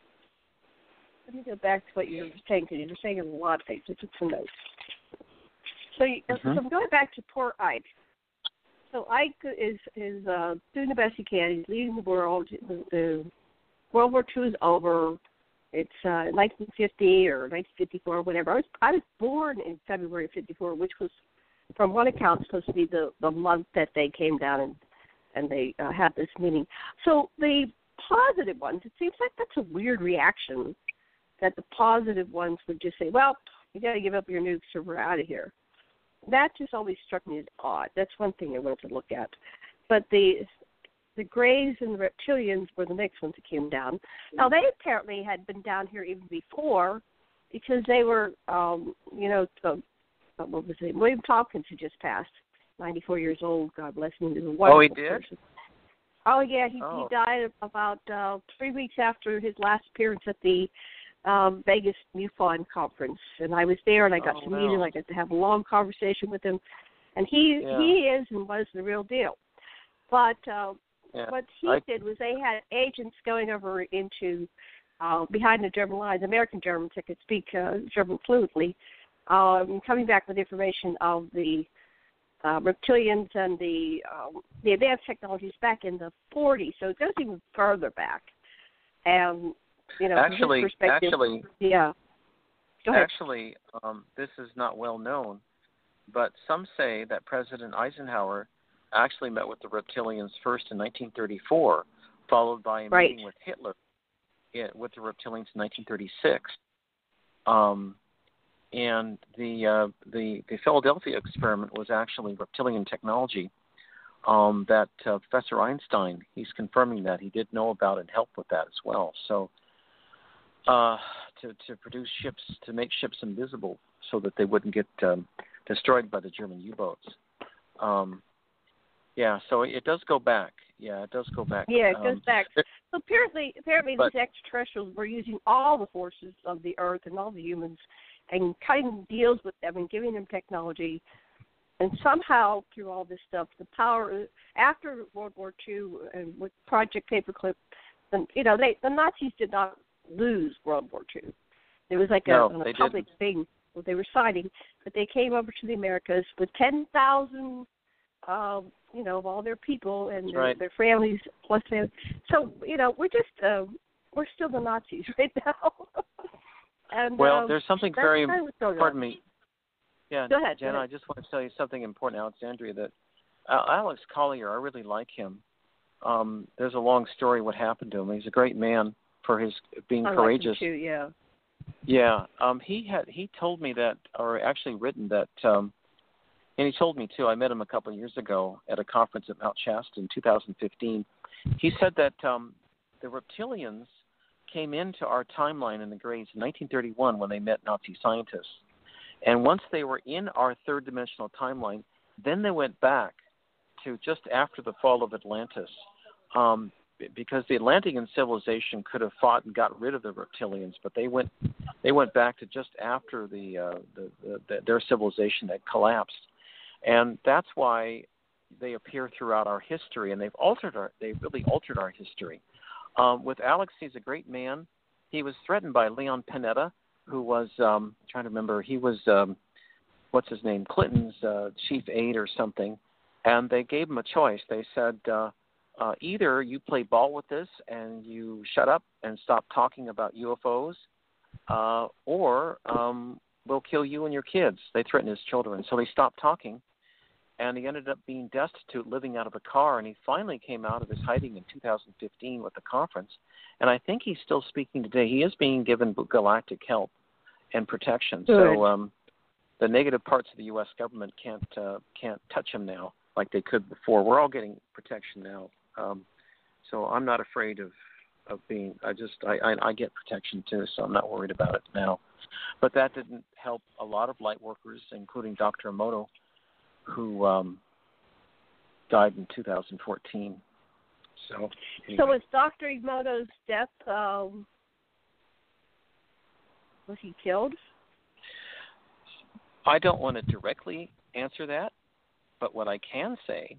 let me go back to what you were saying because you were saying a lot of things. I took some notes. So, you, Mhm. so I'm going back to poor Ike. So Ike is is uh, doing the best he can. He's leading the world. The, the World War II is over. It's uh, 1950 or 1954 whatever. I was I was born in February of '54, which was, from one account, supposed to be the the month that they came down and and they uh, had this meeting. So the positive ones, it seems like that's a weird reaction. That the positive ones would just say, "Well, you got to give up your nukes or we're out of here." That just always struck me as odd. That's one thing I wanted to look at. But the the Greys and the Reptilians were the next ones that came down. Now they apparently had been down here even before, because they were, um, you know, uh, what was it? William Tompkins had just passed, 94 years old. God bless him. He was a wonderful Oh, he did? person. Oh yeah, he Oh. he died about uh, three weeks after his last appearance at the um, Vegas MUFON conference, and I was there, and I got Oh, to meet him. I got to have a long conversation with him, and he Yeah. he is and was the real deal. But uh, yeah. what he I- did was they had agents going over into uh, behind the German lines, American Germans that could speak uh, German fluently, um, coming back with information of the uh, reptilians and the um, the advanced technologies back in the 40s. So it goes even further back. And you know, actually, actually, yeah. Actually, um, this is not well known, but some say that President Eisenhower actually met with the reptilians first in 1934, followed by a Right. meeting with Hitler i- with the reptilians in 1936. Um, and the uh, the the Philadelphia experiment was actually reptilian technology. Um, that uh, Professor Einstein, he's confirming that he did know about and helped with that as well. So uh, to to produce ships to make ships invisible so that they wouldn't get um, destroyed by the German U-boats. Um, yeah, so it does go back. Yeah, it does go back. Yeah, it goes Um, back. So apparently, apparently But- these extraterrestrials were using all the forces of the Earth and all the humans, and cutting deals with them and giving them technology. And somehow, through all this stuff, the power after World War II and with Project Paperclip, and you know, they the Nazis did not lose World War II. There was like No, a, public thing what they were citing, but they came over to the Americas with ten thousand um, you know, of all their people and their, right. their families plus families. So, you know, we're just uh, we're still the Nazis right now. and well, um, there's something very kind of pardon me. Yeah, Go ahead, go Jenna, ahead. I just want to tell you something important, Alexandria. That uh, Alex Collier, I really like him. Um, there's a long story what happened to him. He's a great man for his being I like courageous. too, yeah. Yeah, um, he had he told me that, or actually written that, um, and he told me too. I met him a couple of years ago at a conference at Mount Shasta in 2015. He said that um, the reptilians came into our timeline in the grades in 1931 when they met Nazi scientists. And once they were in our third dimensional timeline, then they went back to just after the fall of Atlantis. Um, because the Atlantean civilization could have fought and got rid of the reptilians, but they went they went back to just after the, uh, the, the, the their civilization had collapsed, and that's why they appear throughout our history, and they've altered our they've really altered our history. Um, with Alex, he's a great man. He was threatened by Leon Panetta, who was um, I'm trying to remember. He was um, what's his name, Clinton's uh, chief aide or something, and they gave him a choice. They said uh, uh, either you play ball with this and you shut up and stop talking about UFOs, uh, or um, we'll kill you and your kids. They threatened his children, so they stopped talking and he ended up being destitute, living out of a car. And he finally came out of his hiding in 2015 with the conference. And I think he's still speaking today. He is being given galactic help and protection. Good. So um, the negative parts of the U.S. government can't uh, can't touch him now like they could before. We're all getting protection now. Um, so I'm not afraid of of being. I just I, I I get protection too, so I'm not worried about it now. But that didn't help a lot of light workers, including Dr. Emoto, who um, died in 2014. So, So was Dr. Emoto's death um was he killed? I don't want to directly answer that, but what I can say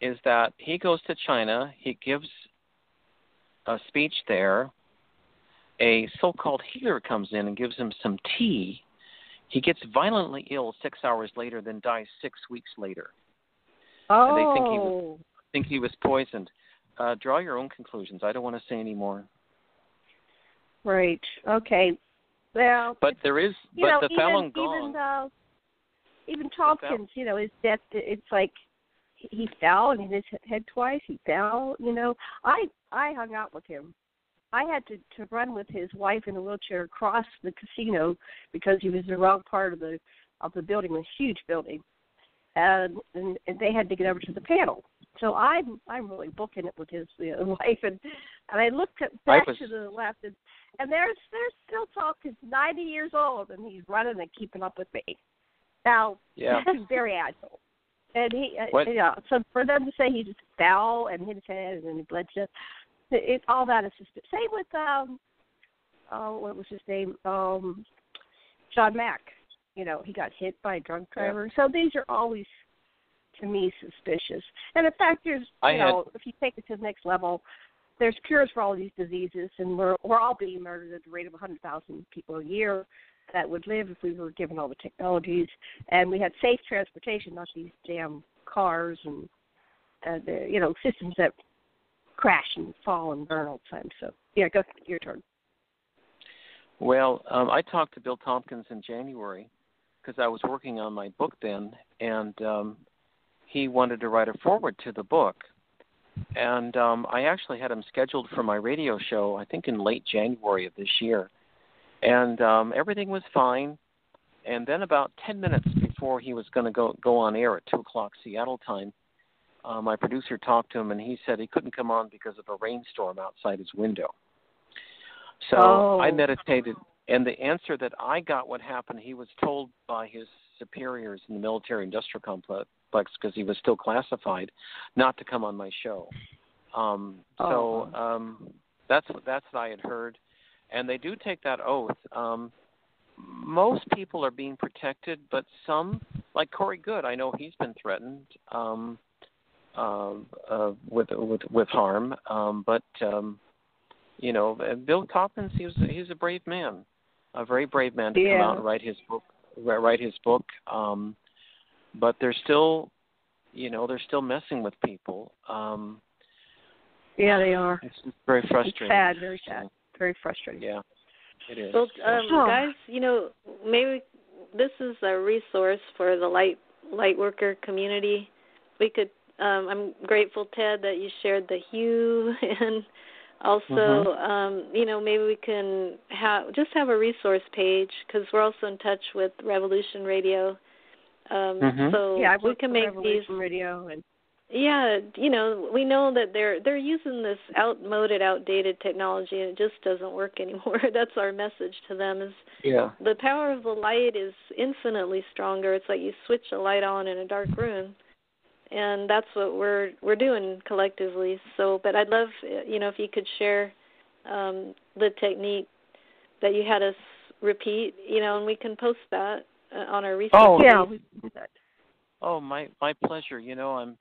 is that he goes to China, he gives a speech there. A so called healer comes in and gives him some tea. He gets violently ill six hours later, then dies six weeks later. Oh. they think he was- think he was poisoned. Uh, draw your own conclusions. I don't want to say any more. Right. Okay. Well, But there is, but know, the even Falun Gong. even uh, even Tompkins, you know, his death. It's like he fell and hit his head twice. He fell. You know, I I hung out with him. I had to to run with his wife in a wheelchair across the casino because he was in the wrong part of the of the building, a huge building, and and, and they had to get over to the panel. So I'm I'm really booking it with his uh, wife, and and I looked at, back was- to the left, and, and there's there's still Tompkins, 90 years old, and he's running and keeping up with me. Now Yeah. he's very agile, and he uh, yeah. So for them to say he just fell and hit his head and then he bled to death, it, all that is just same with um oh what was his name um John Mack. You know he got hit by a drunk Yeah. driver. So these are always to me suspicious. And in fact, there's I you had- know if you take it to the next level, there's cures for all these diseases, and we're we're all being murdered at the rate of 100,000 people a year that would live if we were given all the technologies, and we had safe transportation, not these damn cars and uh, the you know systems that crash and fall and burn all the time. So yeah, go your turn. Well, um, I talked to Bill Tompkins in January because I was working on my book then, and um, he wanted to write a forward to the book. And um, I actually had him scheduled for my radio show, I think in late January of this year. And um, everything was fine. And then about 10 minutes before he was going to go go on air at 2 o'clock Seattle time, uh, my producer talked to him, and he said he couldn't come on because of a rainstorm outside his window. So Oh. I meditated, and the answer that I got what happened, he was told by his superiors in the military industrial complex because he was still classified, not to come on my show. Um, so Oh. um, that's that's what I had heard, and they do take that oath. Um, most people are being protected, but some, like Corey Goode, I know he's been threatened um, uh, uh, with with with harm. Um, but um, you know, Bill Tompkins, he was he's a brave man, a very brave man to come out and write his book. Write his book. Um, but they're still, you know, they're still messing with people. Um, Yeah, they are. it's very It's frustrating. sad, very So, sad, very frustrating. yeah, it is. Well, um, Sure. guys, you know, maybe this is a resource for the light light worker community. We could. Um, I'm grateful, Ted, that you shared the hue, and also, Mhm. um, you know, maybe we can have just have a resource page because we're also in touch with Revolution Radio. Um, Mhm. So yeah, I we can make Revolution these. Radio, and Yeah, you know, we know that they're they're using this outmoded, outdated technology, and it just doesn't work anymore. That's our message to them: is yeah. the power of the light is infinitely stronger. It's like you switch a light on in a dark room, and that's what we're we're doing collectively. So, but I'd love, you know, if you could share um, the technique that you had us repeat, you know, and we can post that uh, on our research. Oh yeah, we can do that. Oh, my my pleasure. You know, I'm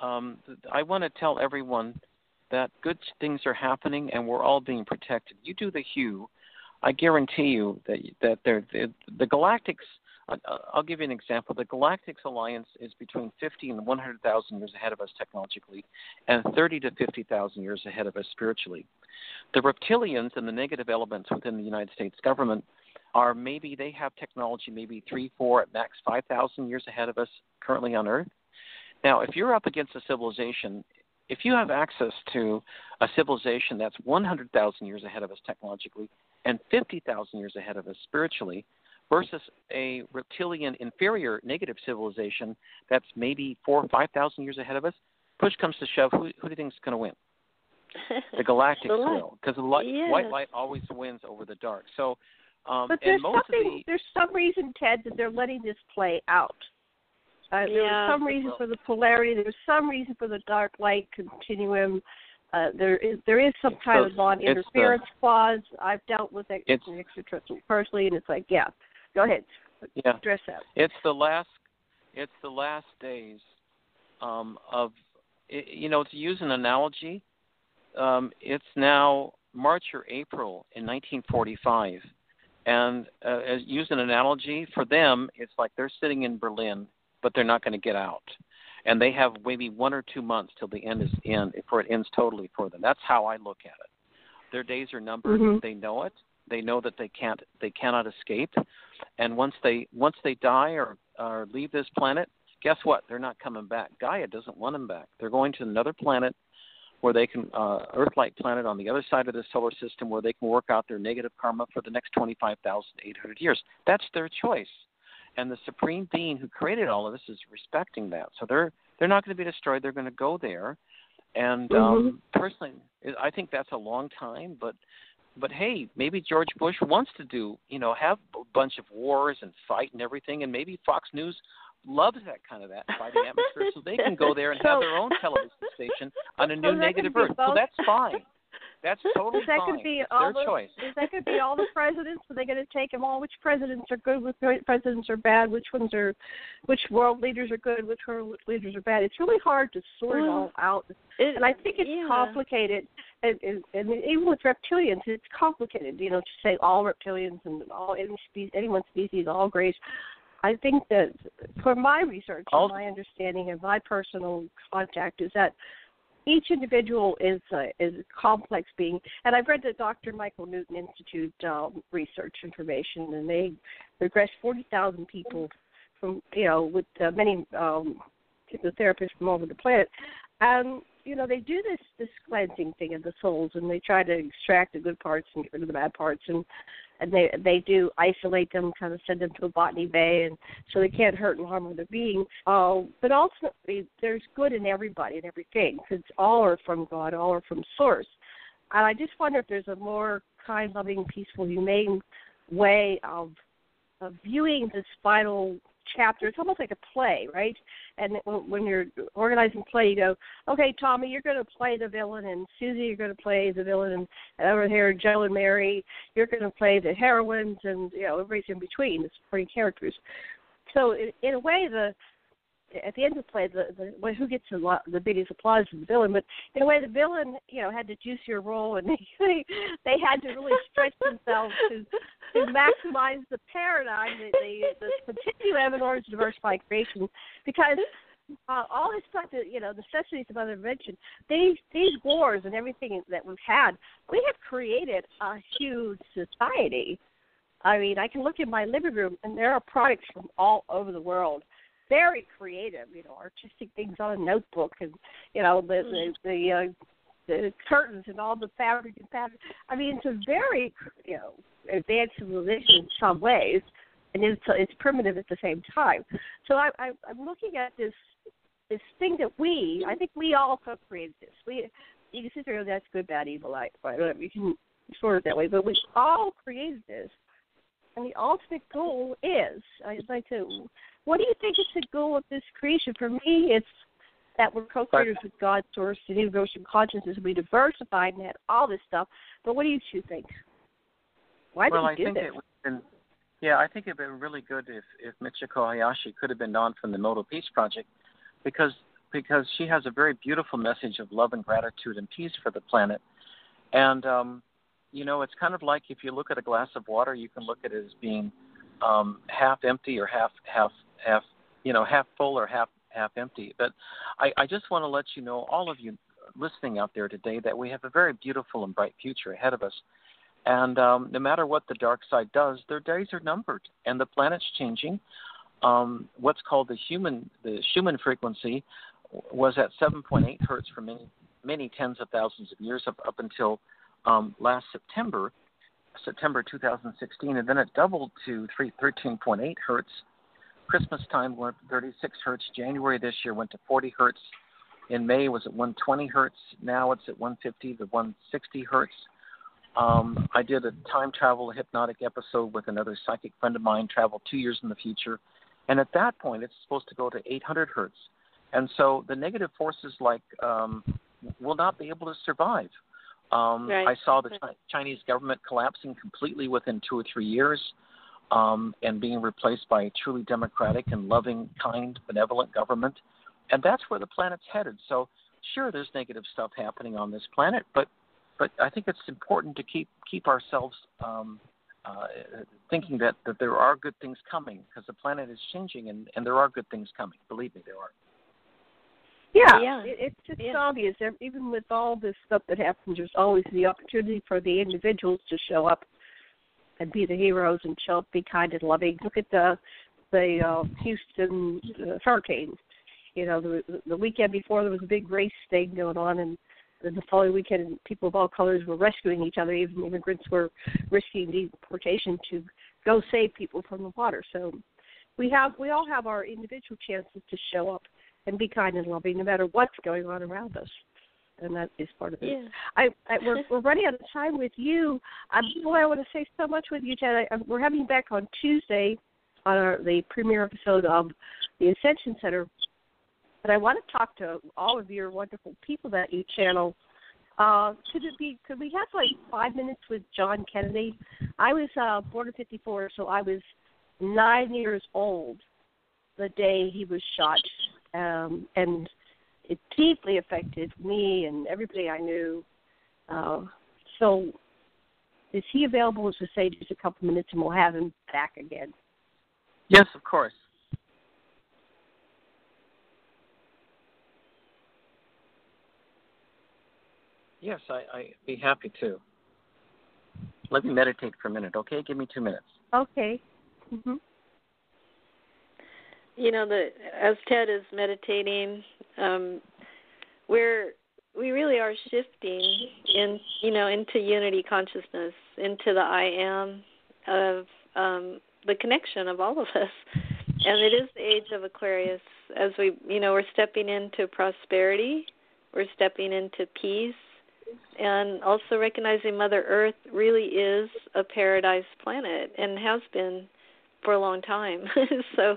um, I want to tell everyone that good things are happening and we're all being protected. You do the hue, I guarantee you that that they're, the, the Galactics. I'll give you an example. The Galactics Alliance is between 50 and 100,000 years ahead of us technologically, and 30 to 50,000 years ahead of us spiritually. The reptilians and the negative elements within the United States government are maybe they have technology maybe three, four, at max 5,000 years ahead of us currently on Earth now, if you're up against a civilization, if you have access to a civilization that's 100,000 years ahead of us technologically and 50,000 years ahead of us spiritually, versus a reptilian inferior negative civilization that's maybe four or 5,000 years ahead of us, push comes to shove, who, who do you think is going to win? The galactic the will, because the light, yes. white light always wins over the dark. So, um, But there's and most something. of the, There's some reason, Ted, that they're letting this play out. Uh, there Yeah. was some reason for the polarity. There was some reason for the dark light continuum. Uh, there is there is some kind the- of non-interference it's clause. I've dealt with ex- It's- extraterrestrials personally, and it's like, yeah, go ahead, yeah, address that. It's the last. It's the last days um, of. i you know, to use an analogy, um, it's now March or April in 1945, and uh, as use an analogy for them, it's like they're sitting in Berlin, but they're not going to get out, and they have maybe one or two months till the end is in before it ends totally for them. That's how I look at it. Their days are numbered. Mhm. They know it. They know that they can't. They cannot escape, and once they once they die or or leave this planet, guess what? They're not coming back. Gaia doesn't want them back. They're going to another planet where they can uh, Earth-like planet on the other side of the solar system where they can work out their negative karma for the next 25,800 years. That's their choice, and the supreme being who created all of this is respecting that. So they're they're not going to be destroyed. They're going to go there, and um, personally, I think that's a long time, but. But hey, maybe George Bush wants to do, you know, have a bunch of wars and fight and everything, and maybe Fox News loves that kind of that fighting atmosphere, so they can go there and have their own television station on a So new negative Earth. So that's fine. That's totally Is that fine. could be it's all their the, choice. Is that could be all the presidents? Are they going to take them all? Which presidents are good? Which presidents are bad? Which ones are? Which world leaders are good? Which world leaders are bad? It's really hard to sort it all out. It- And I think it's yeah. complicated, and, and, and even with reptilians, it's complicated. You know, to say all reptilians and all any species, any one species, all grays. I think that for my research, All- and my understanding and my personal contact is that each individual is a, is a complex being. And I've read the Dr. Michael Newton Institute um, research information, and they regressed 40,000 people from, you know, with uh, many um, hypnotherapists from all over the planet. And, you know, they do this, this cleansing thing of the souls, and they try to extract the good parts and get rid of the bad parts. And and they they do isolate them, kind of send them to a botany bay, and so they can't hurt and harm other beings. Uh, but ultimately, there's good in everybody and everything, because all are from God, all are from Source. And I just wonder if there's a more kind, loving, peaceful, humane way of of viewing this final chapter. It's almost like a play, right? And when you're organizing play, you go, okay, Tommy, you're going to play the villain, and Susie, you're going to play the villain, and over here, Joe and Mary, you're going to play the heroines, and you know everybody's in between, the supporting characters. So in, in a way, the at the end of the play, the, the well, who gets the, the biggest applause is the villain. But in a way, the villain, you know, had to juice your role, and they they had to really stretch themselves to to maximize the paradigm, the the, the continuum in order to diversify creation, because uh, all this stuff that you know, necessities of other invention, these these wars and everything that we've had, we have created a huge society. I mean, I can look in my living room, and there are products from all over the world very creative, you know, artistic things on a notebook, and you know the the the, uh, the curtains and all the fabric and pattern. I mean, it's a very you know advanced civilization in some ways, and it's it's primitive at the same time. So I, I I'm looking at this this thing that we, I think we all co-created this. We, you can sit there that's good, bad, evil, light, whatever. You can sort it that way, but we all created this. And the ultimate goal is, I'd like to, what do you think is the goal of this creation? For me, it's that we're co-creators with God's source and universal consciousness. We diversified and had all this stuff. But what do you two think? Why well, did you I do think this? it would been, yeah, I think it'd been really good if if Michiko Hayashi could have been on from the Emoto Peace Project, because because she has a very beautiful message of love and gratitude and peace for the planet, and um, you know it's kind of like if you look at a glass of water, you can look at it as being um, half empty or half half half you know half full or half half empty. But I, I just want to let you know, all of you listening out there today, that we have a very beautiful and bright future ahead of us. And um, no matter what the dark side does, their days are numbered, and the planet's changing. Um, what's called the human the Schumann frequency was at 7.8 hertz for many many tens of thousands of years up, up until um, last September, September 2016, and then it doubled to 3, 13.8 hertz. Christmas time went 36 hertz. January this year went to 40 hertz. In May was at 120 hertz. Now it's at 150 to 160 hertz. Um, I did a time travel hypnotic episode with another psychic friend of mine, traveled two years in the future. And at that point, it's supposed to go to 800 hertz. And so the negative forces like um, will not be able to survive. Um, Right. I saw the Chi- Chinese government collapsing completely within two or three years um, and being replaced by a truly democratic and loving, kind, benevolent government. And that's where the planet's headed. So, sure, there's negative stuff happening on this planet, but but I think it's important to keep keep ourselves um, uh, thinking that, that there are good things coming because the planet is changing and, and there are good things coming. Believe me, there are. Yeah, Yeah. It, it's just Yeah. obvious. Even with all this stuff that happens, there's always the opportunity for the individuals to show up and be the heroes and show up, be kind and loving. Look at the the uh, Houston uh, hurricane. You know, the the weekend before there was a big race thing going on, and then the following weekend, people of all colors were rescuing each other. Even immigrants were risking deportation to go save people from the water. So we have we all have our individual chances to show up and be kind and loving no matter what's going on around us. And that is part of it. Yeah. I, I we're we're running out of time with you. Um, boy, I want to say so much with you. I, I- we're having you back on Tuesday on our, the premiere episode of the Ascension Center. But I want to talk to all of your wonderful people that you channel. Uh, could it be? Could we have like five minutes with John Kennedy? I was uh, born in '54, so I was nine years old the day he was shot, um, and it deeply affected me and everybody I knew. Uh, so, is he available to say just a couple minutes, and we'll have him back again? Yes, of course. Yes, I, I'd be happy to. Let me meditate for a minute, okay? Give me two minutes. Okay. hmm you know the as ted is meditating um we're we really are shifting in you know into unity consciousness into the i am of um the connection of all of us. And it is the age of aquarius as we you know we're stepping into prosperity we're stepping into peace and also recognizing mother earth really is a paradise planet and has been for a long time. So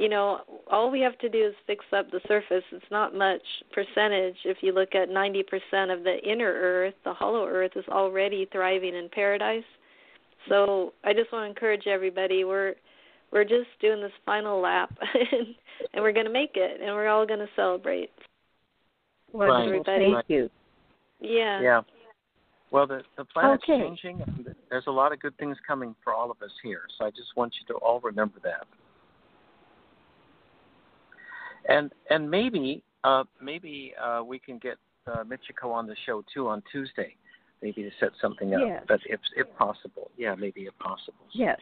you know, all we have to do is fix up the surface. It's not much percentage. If you look at 90% of the inner earth, the hollow earth is already thriving in paradise. So I just want to encourage everybody. We're we're just doing this final lap, and we're going to make it, and we're all going to celebrate. Wonderful. Everybody. Thank you. Yeah. Yeah. Well, the the planet's Okay. changing, and there's a lot of good things coming for all of us here. So I just want you to all remember that. And and maybe uh, maybe uh, we can get uh, Michiko on the show too on Tuesday, maybe to set something up. Yes. But if if possible, yeah, maybe if possible. Yes.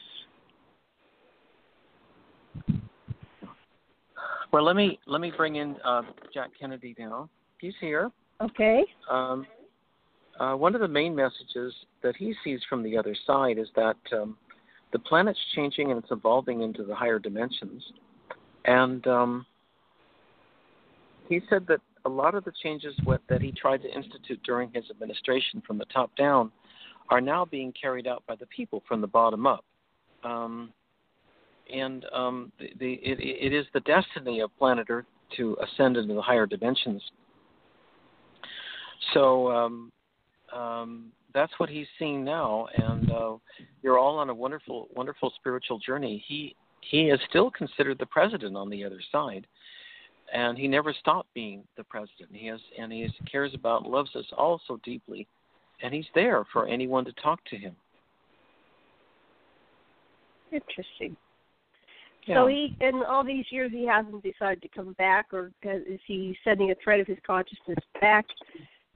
Well, let me let me bring in uh, Jack Kennedy now. He's here. Okay. Um, uh, one of the main messages that he sees from the other side is that um, the planet's changing and it's evolving into the higher dimensions, and um, he said that a lot of the changes what, that he tried to institute during his administration from the top down are now being carried out by the people from the bottom up. Um, and um, the, the, it, it is the destiny of planet Earth to ascend into the higher dimensions. So um, um, that's what he's seeing now, and uh, you're all on a wonderful, wonderful spiritual journey. He he is still considered the president on the other side, and he never stopped being the president. He has and he cares about, loves us all so deeply, and he's there for anyone to talk to him. Interesting. Yeah. So he, in all these years, he hasn't decided to come back, or is he sending a thread of his consciousness back,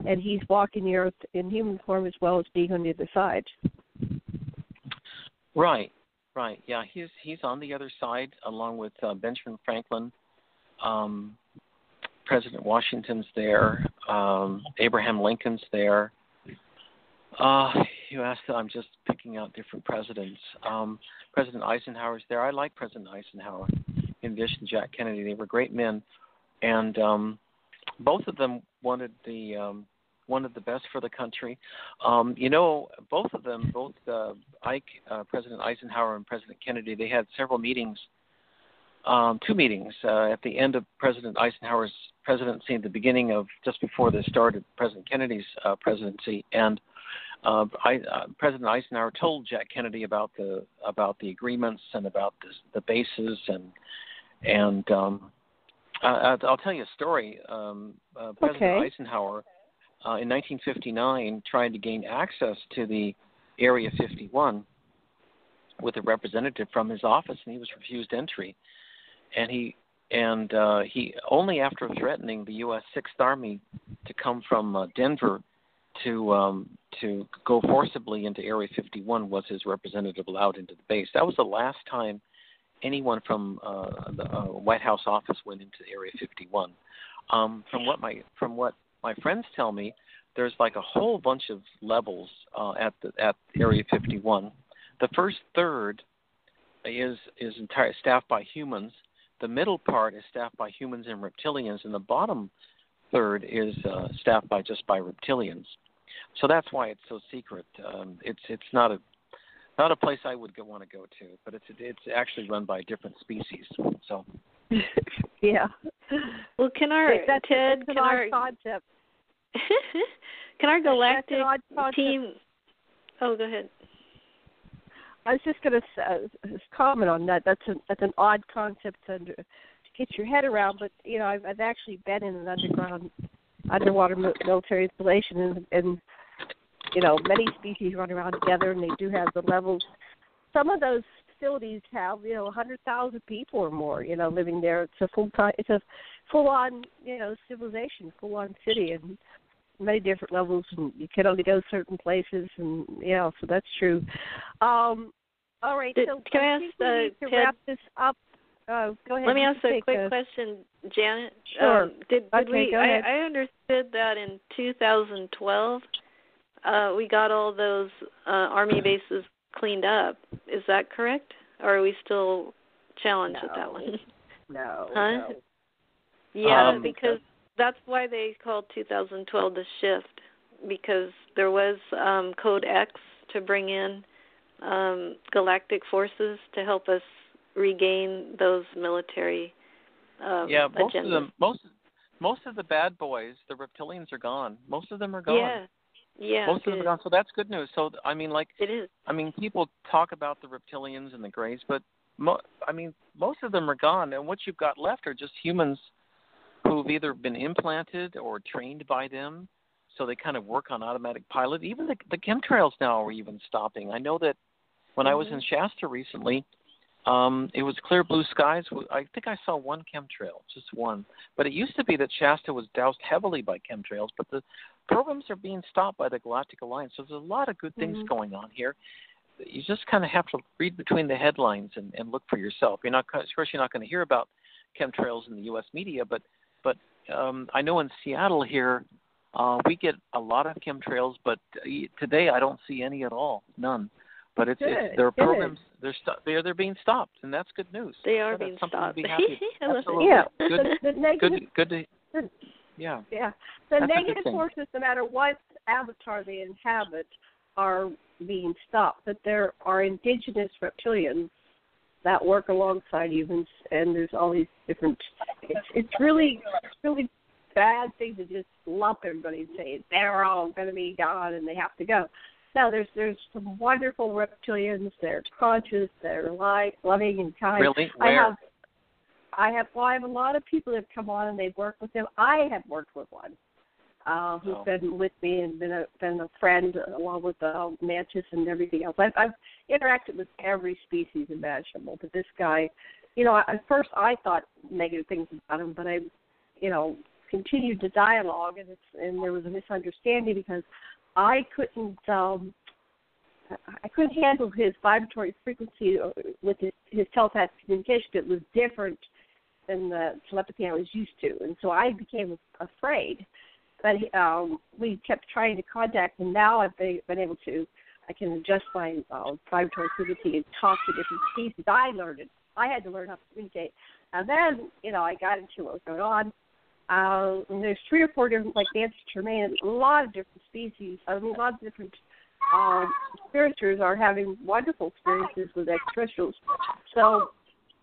and he's walking the earth in human form as well as being on the other side? Right, right. Yeah, he's he's on the other side along with uh, Benjamin Franklin. Um, President Washington's there. Um, Abraham Lincoln's there. Uh, you asked. I'm just picking out different presidents. Um, President Eisenhower's there. I like President Eisenhower. In addition to Jack Kennedy, they were great men, and um, both of them wanted the um, wanted the best for the country. Um, you know, both of them, both uh, Ike, uh, President Eisenhower, and President Kennedy, they had several meetings. Um, two meetings uh, at the end of President Eisenhower's presidency, at the beginning of just before the start of President Kennedy's uh, presidency, and uh, I, uh, President Eisenhower told Jack Kennedy about the about the agreements and about the, the bases and and um, I, I'll tell you a story. Um, uh, President Okay. Eisenhower uh, in 1959 tried to gain access to the Area 51 with a representative from his office, and he was refused entry. And he and uh, he only after threatening the U.S. Sixth Army to come from uh, Denver to um, to go forcibly into Area 51 was his representative allowed into the base. That was the last time anyone from uh, the uh, White House office went into Area 51. Um, from what my from what my friends tell me, there's like a whole bunch of levels uh, at the at Area 51. The first third is is entire staffed by humans. The middle part is staffed by humans and reptilians, and the bottom third is uh, staffed by just by reptilians. So that's why it's so secret. Um, it's it's not a not a place I would go, want to go to, but it's it's actually run by different species. So yeah. Well, can our that's, Ted, that's an can odd our concept. can our That's an galactic odd team? Oh, go ahead. I was just going to uh, comment on that. That's an that's an odd concept to, under, to get your head around. But you know, I've, I've actually been in an underground underwater military installation, and, and you know, many species run around together, and they do have the levels. Some of those facilities have you know hundred thousand people or more, you know, living there. It's a full time. It's a full on you know civilization, full on city, and many different levels and you can only go certain places and yeah, so that's true um all right Did- so can I ask, we uh, to Ted- wrap this up uh go ahead Let me ask a take quick question, Janet. Sure. Um, did did Okay, we? go I, ahead. I understood that in 2012, uh, we got all those uh, army bases cleaned up. Is that correct? Or are we still challenged with that one? no Huh? no. Yeah, Um, because that's why they called 2012 the shift because there was um, Code X to bring in um, galactic forces to help us regain those military um, yeah, most agendas. of them most most of the bad boys, the reptilians are gone. Most of them are gone. Yeah, yeah, most of them are gone. So that's good news. So I mean, like It is. I mean, people talk about the reptilians and the greys, but mo- I mean, most of them are gone, and what you've got left are just humans who've either been implanted or trained by them, so they kind of work on automatic pilot. Even the, the chemtrails now are even stopping. I know that when I was in Shasta recently, um, it was clear blue skies. I think I saw one chemtrail, just one. But it used to be that Shasta was doused heavily by chemtrails, but the programs are being stopped by the Galactic Alliance. So there's a lot of good things Mhm. going on here. You just kind of have to read between the headlines and, and look for yourself. You're not, of course, you're not going to hear about chemtrails in the U.S. media, but but um, I know in Seattle here, uh, we get a lot of chemtrails, but uh, today I don't see any at all, none. But it's, Good, it's there are good. programs they're sto- they're they're being stopped, and that's good news. They are So that's being something to stopped. be happy. I. Absolutely. yeah Good- the, the negative Good, good to Yeah. Yeah. The That's negative forces, no matter what avatar they inhabit, are being stopped. But there are indigenous reptilians that work alongside humans, and there's all these different. It's it's really it's really bad thing to just lump everybody and say they're all going to be gone and they have to go. No, there's there's some wonderful reptilians. They're conscious. They're like loving and kind. Really? I Where? have I have well, I have a lot of people that have come on and they've worked with them. I have worked with one uh, who's Oh. been with me and been a been a friend along with uh, Mantis and everything else. I've, I've interacted with every species imaginable, but this guy, you know, at first I thought negative things about him, but I, you know, continued the dialogue and it's and there was a misunderstanding because I couldn't. um I couldn't handle his vibratory frequency uh, with his, his telepathic communication. It was different than the telepathy I was used to, and so I became afraid. But um, we kept trying to contact, and now I've been, able to. I can adjust my uh, vibratory frequency and talk to different species. I learned it. I had to learn how to communicate. And then, you know, I got into what was going on. Uh, and there's three or four different, like Nancy Tremaine, a lot of different species. I mean, a lot of different um, spiriters are having wonderful experiences with extraterrestrials. So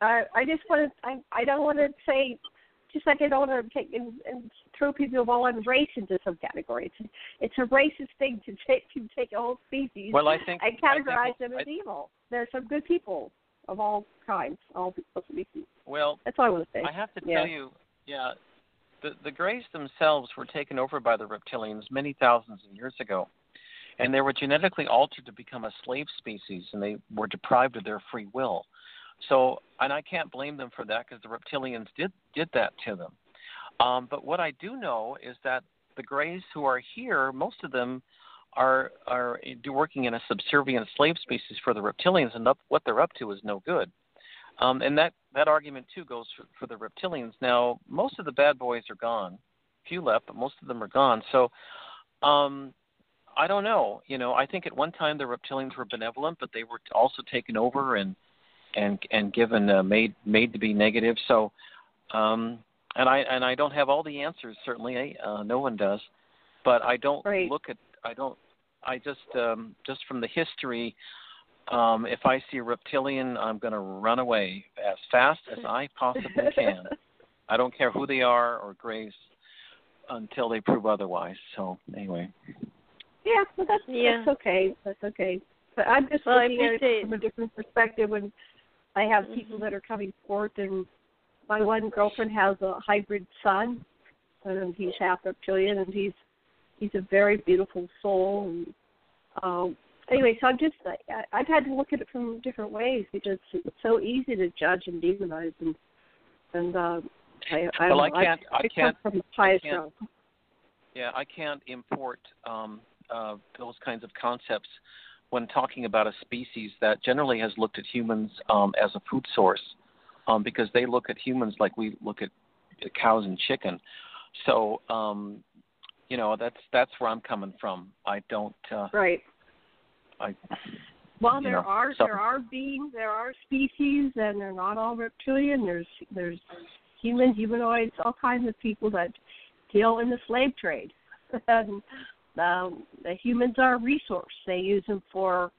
I I just want to I I don't want to say just like I don't want to take and, and throw people of all on race into some category. It's it's a racist thing to take to take a whole species Well, I think and I think- categorize them as I- evil. There's some good people of all kinds, all all species. Well, That's all I want to say. I have to Yeah. tell you, yeah, the the Greys themselves were taken over by the reptilians many thousands of years ago, and they were genetically altered to become a slave species, and they were deprived of their free will. So, and I can't blame them for that because the reptilians did did that to them. Um, but what I do know is that the Greys who are here, most of them are are working in a subservient slave species for the reptilians, and up, what they're up to is no good. Um, and that, that argument too goes for, for the reptilians. Now, most of the bad boys are gone. Few left, but most of them are gone. So, um, I don't know. You know, I think at one time the reptilians were benevolent, but they were also taken over and and and given uh, made made to be negative. So, um, and I and I don't have all the answers. Certainly, uh, no one does. But I don't Right. look at. I don't. I just um, just from the history um, if I see a reptilian, I'm going to run away as fast as I possibly can. I don't care who they are or Grace until they prove otherwise. So anyway, Yeah, well, that's Yeah. that's okay. That's okay. But I'm just Well, I looking at it from a different perspective when I have people Mhm. that are coming forth, and my one girlfriend has a hybrid son, and he's half reptilian, and he's he's a very beautiful soul. And um, anyway, so I'm just I, I've had to look at it from different ways because it's so easy to judge and demonize, and and uh, I I, Well, I can't- I I, can't- from the highest can't- realm. yeah, I can't import um, uh, those kinds of concepts when talking about a species that generally has looked at humans um, as a food source, um, because they look at humans like we look at cows and chicken. So, um, you know, that's that's where I'm coming from. I don't. Uh, Right. I Well, there know, are so- there are beings, there are species, and they're not all reptilian. There's there's human humanoids, all kinds of people that deal in the slave trade. and um, the humans are a resource. They use them for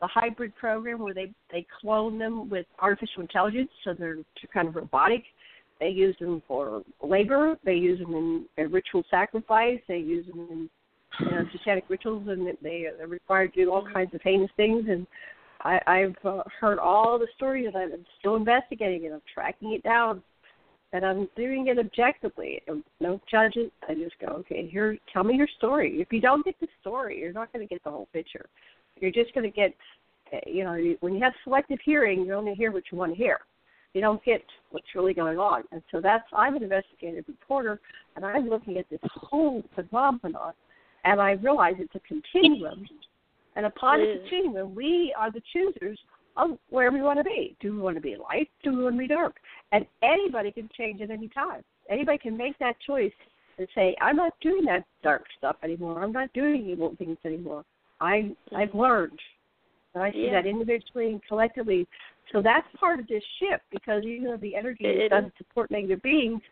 the hybrid program where they they clone them with artificial intelligence, so they're kind of robotic. They use them for labor. They use them in, ritual sacrifice. They use them in you know, satanic rituals, and they are required to do all kinds of heinous things. And I, I've uh, heard all the stories, and I'm still investigating it. I'm tracking it down, and I'm doing it objectively. No judges. I just go, okay, here, tell me your story. If you don't get the story, you're not going to get the whole picture. You're just going to get, uh, you know, when you have selective hearing, you only hear what you want to hear. You don't get what's really going on. And so that's, I'm an investigative reporter, and I'm looking at this whole phenomenon and I realize it's a continuum. And upon a Mm. continuum, we are the choosers of where we want to be. Do we want to be light? Do we want to be dark? And anybody can change at any time. Anybody can make that choice and say, "I'm not doing that dark stuff anymore. I'm not doing evil things anymore. I I've learned." And I see. Yeah. that individually and collectively. So that's part of this shift because even though the energy it doesn't support negative beings,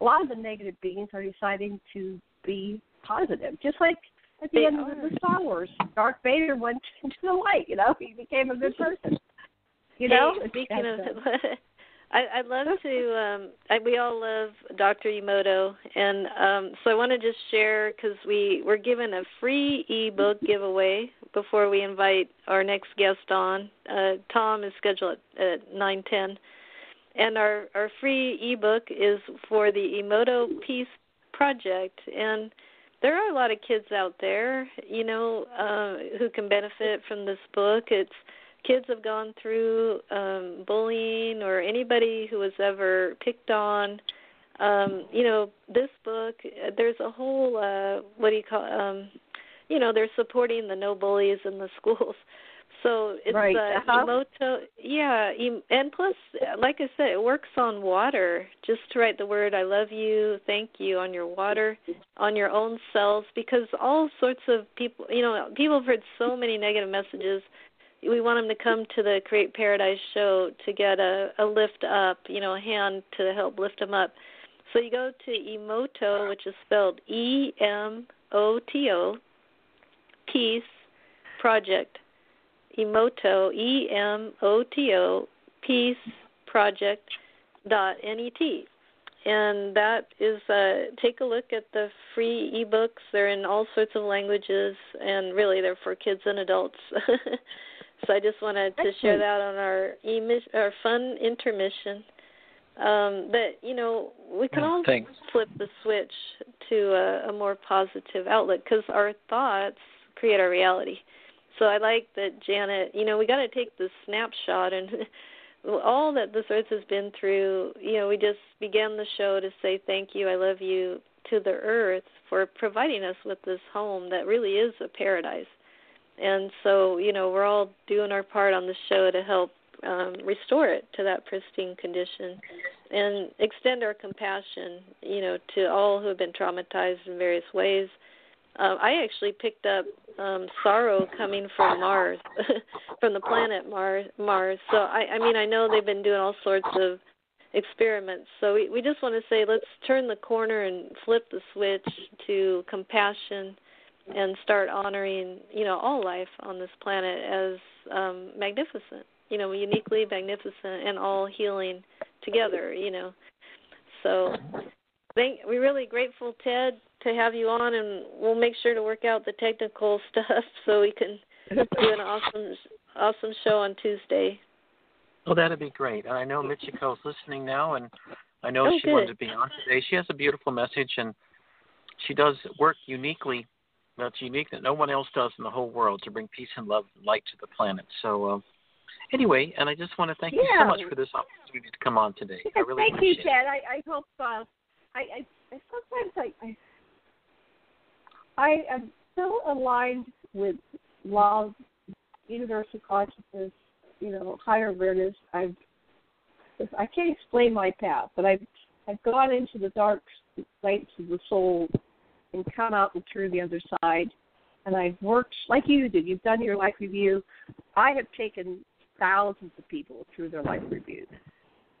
a lot of the negative beings are deciding to be positive, just like at the end are. of the Star Wars, Darth Vader went into the light. You know, he became a good person. You know, Hey, speaking That's of, a- I, I'd love to. Um, I, we all love Dr. Emoto, and um, so I want to just share because we we're given a free ebook giveaway before we invite our next guest on. Uh, Tom is scheduled at, at nine ten, and our our free ebook is for the Emoto Peace Project, and there are a lot of kids out there, you know, uh, who can benefit from this book. It's kids have gone through um bullying or anybody who was ever picked on um you know this book uh, there's a whole uh what do you call um you know they're supporting the no bullies in the schools so it's Right, uh, uh-huh. emoto yeah em- and plus like i said it works on water just to write the word i love you thank you on your water on your own cells because all sorts of people you know people have heard so many negative messages we want them to come to the Create Paradise show to get a, a lift up, you know, a hand to help lift them up. So you go to Emoto, which is spelled E M O T O, Peace Project. Emoto, E M O T O, Peace Project dot N E T. And that is uh take a look at the free ebooks. They're in all sorts of languages and really they're for kids and adults. So I just wanted to share that on our emis- our fun intermission. Um, but you know, we can all thanks. flip the switch to a, a more positive outlook because our thoughts create our reality. So I like that Janet. You know, we got to take the snapshot and all that this earth has been through. You know, we just began the show to say thank you, I love you to the earth for providing us with this home that really is a paradise and so you know we're all doing our part on the show to help um, restore it to that pristine condition and extend our compassion you know to all who have been traumatized in various ways. Uh, i actually picked up um sorrow coming from mars from the planet mars mars. So i i mean i know they've been doing all sorts of experiments. So we we just want to say let's turn the corner and flip the switch to compassion and start honoring you know all life on this planet as um magnificent you know uniquely magnificent and all healing together you know so thank we're really grateful ted to have you on and we'll make sure to work out the technical stuff so we can do an awesome awesome show on tuesday Well, that'd be great. And I know Michiko's listening now, and I know Oh, she wanted to be on today. She has a beautiful message, and she does work uniquely. That's unique that no one else does in the whole world to bring peace and love and light to the planet. So, uh, anyway, and I just want to thank you so much for this opportunity to come on today. I really Thank you, it. I, I hope. Uh, I, I, I sometimes I, I I am so aligned with love, universal consciousness, you know, higher awareness. I've I can't explain my path, but I've I've gone into the dark nights of the soul and come out and through the other side. And I've worked like you did. You've done your life review. I have taken thousands of people through their life reviews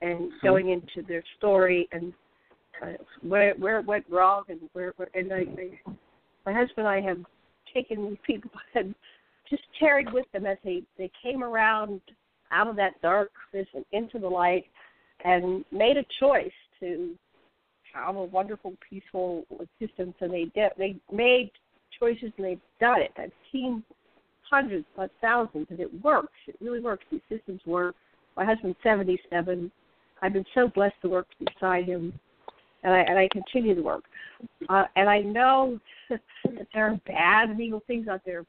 and going into their story and uh, where where it went wrong and where, where and I, I my husband and I have taken these people and just carried with them as they they came around out of that darkness and into the light and made a choice to have a wonderful peaceful existence and they did they made choices and they've done it. I've seen hundreds but thousands and it works. It really works. These systems work. My husband's seventy seven i've been so blessed to work beside him and i and i continue to work. Uh, and i know that there are bad and evil things out there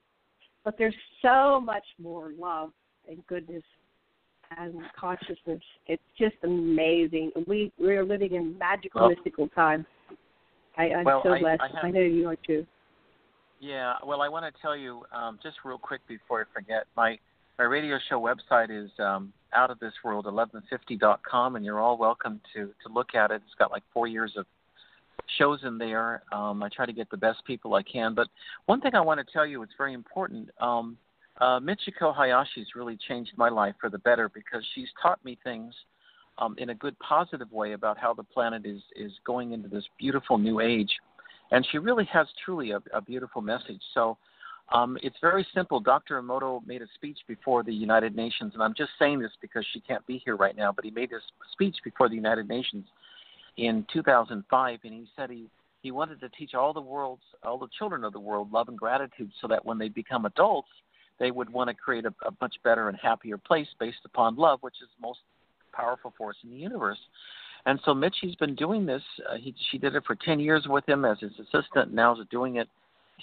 but there's so much more love and goodness and consciousness. It's just amazing. We we're living in magical, Well- mystical times. I, I'm Well, so I- blessed. I have- I know you are too. Yeah, well, I want to tell you um, just real quick before I forget. My my radio show website is um, out of this world 1150.com, and you're all welcome to to look at it. It's got like four years of shows in there. Um, I try to get the best people I can. But one thing I want to tell you, it's very important. Um, uh, Michiko Hayashi's really changed my life for the better because she's taught me things um, in a good positive way about how the planet is is going into this beautiful new age, and she really has truly a, a beautiful message. So. Um, it's very simple. Dr. Emoto made a speech before the United Nations, and I'm just saying this because she can't be here right now, but he made this speech before the United Nations in 2005, and he said he he wanted to teach all the world's all the children of the world love and gratitude, so that when they become adults, they would want to create a, a much better and happier place based upon love, which is the most powerful force in the universe. And so Mitchie's been doing this. Uh, he, she did it for 10 years with him as his assistant. Now is doing it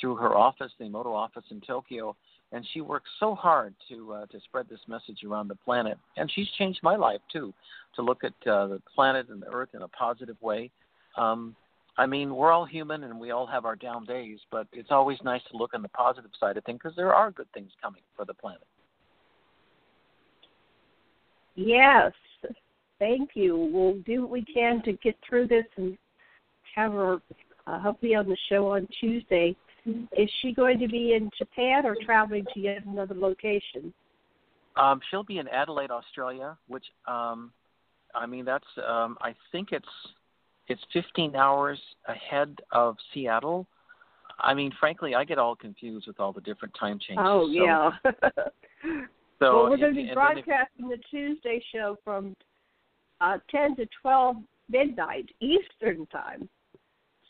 through her office, the Emoto office in Tokyo. And she works so hard to uh, to spread this message around the planet. And she's changed my life too, to look at uh, the planet and the Earth in a positive way. Um, I mean, we're all human and we all have our down days, but it's always nice to look on the positive side of things because there are good things coming for the planet. Yes, thank you. We'll do what we can to get through this and have her uh, hopefully on the show on Tuesday. Is she going to be in Japan or traveling to yet another location? Um, she'll be in Adelaide, Australia, which um, I mean that's um, I think it's it's 15 hours ahead of Seattle. I mean, frankly, I get all confused with all the different time changes. Oh so, yeah. so well, we're going to be broadcasting the Tuesday show from uh, 10 to 12 midnight Eastern time.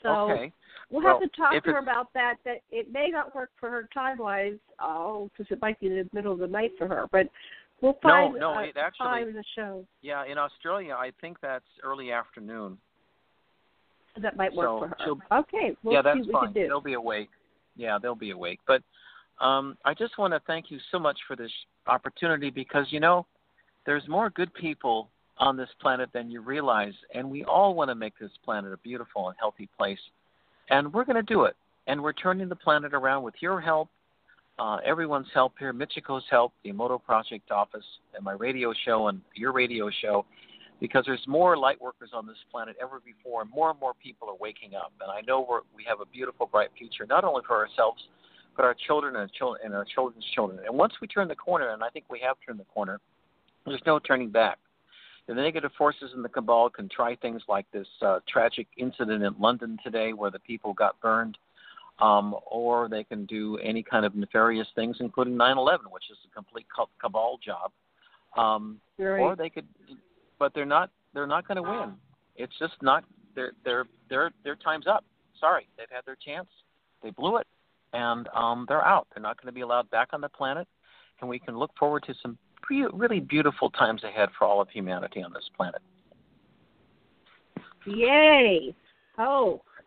So okay. we'll well, have to talk to her about that. That it may not work for her time wise, oh, because it might be the middle of the night for her. But we'll No, find no, uh, it actually- time the show Yeah, in Australia, I think that's early afternoon. That might work So for her. she'll- Okay, we'll yeah, see that's what we fine. can do. They'll be awake. Yeah, they'll be awake. But um, I just want to thank you so much for this opportunity because you know, there's more good people on this planet than you realize, and we all want to make this planet a beautiful and healthy place, and we're going to do it. And we're turning the planet around with your help, uh, everyone's help here, Michiko's help, the Emoto Project office, and my radio show and your radio show because there's more light workers on this planet ever before, and more and more people are waking up. And I know we're, we have a beautiful, bright future, not only for ourselves, but our children and, and our children's children. And once we turn the corner, and I think we have turned the corner, there's no turning back. The negative forces in the cabal can try things like this uh, tragic incident in London today where the people got burned, um, or they can do any kind of nefarious things, including 9 11, which is a complete cabal job. Um, Right. or they could but they're not they're not going to win it's just not their their their their time's up sorry they've had their chance they blew it and um they're out they're not going to be allowed back on the planet and we can look forward to some pre- really beautiful times ahead for all of humanity on this planet Yay! Oh,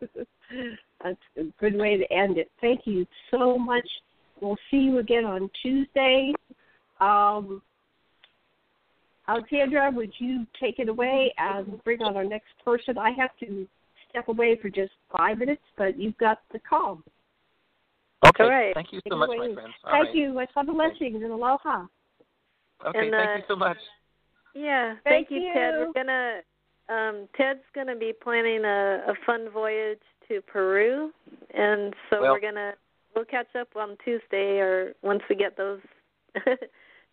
that's a good way to end it. Thank you so much. We'll see you again on Tuesday. Um, Alexandra, would you take it away and bring on our next person? I have to step away for just five minutes, but you've got the call. okay All right. thank you so much my friends All Thank right. you. Much love and blessings and aloha. okay And, thank uh, you so much Yeah, Thank thank, you, Ted. We're gonna um Ted's gonna be planning a, a fun voyage to Peru and so Well- we're gonna we'll catch up on Tuesday or once we get those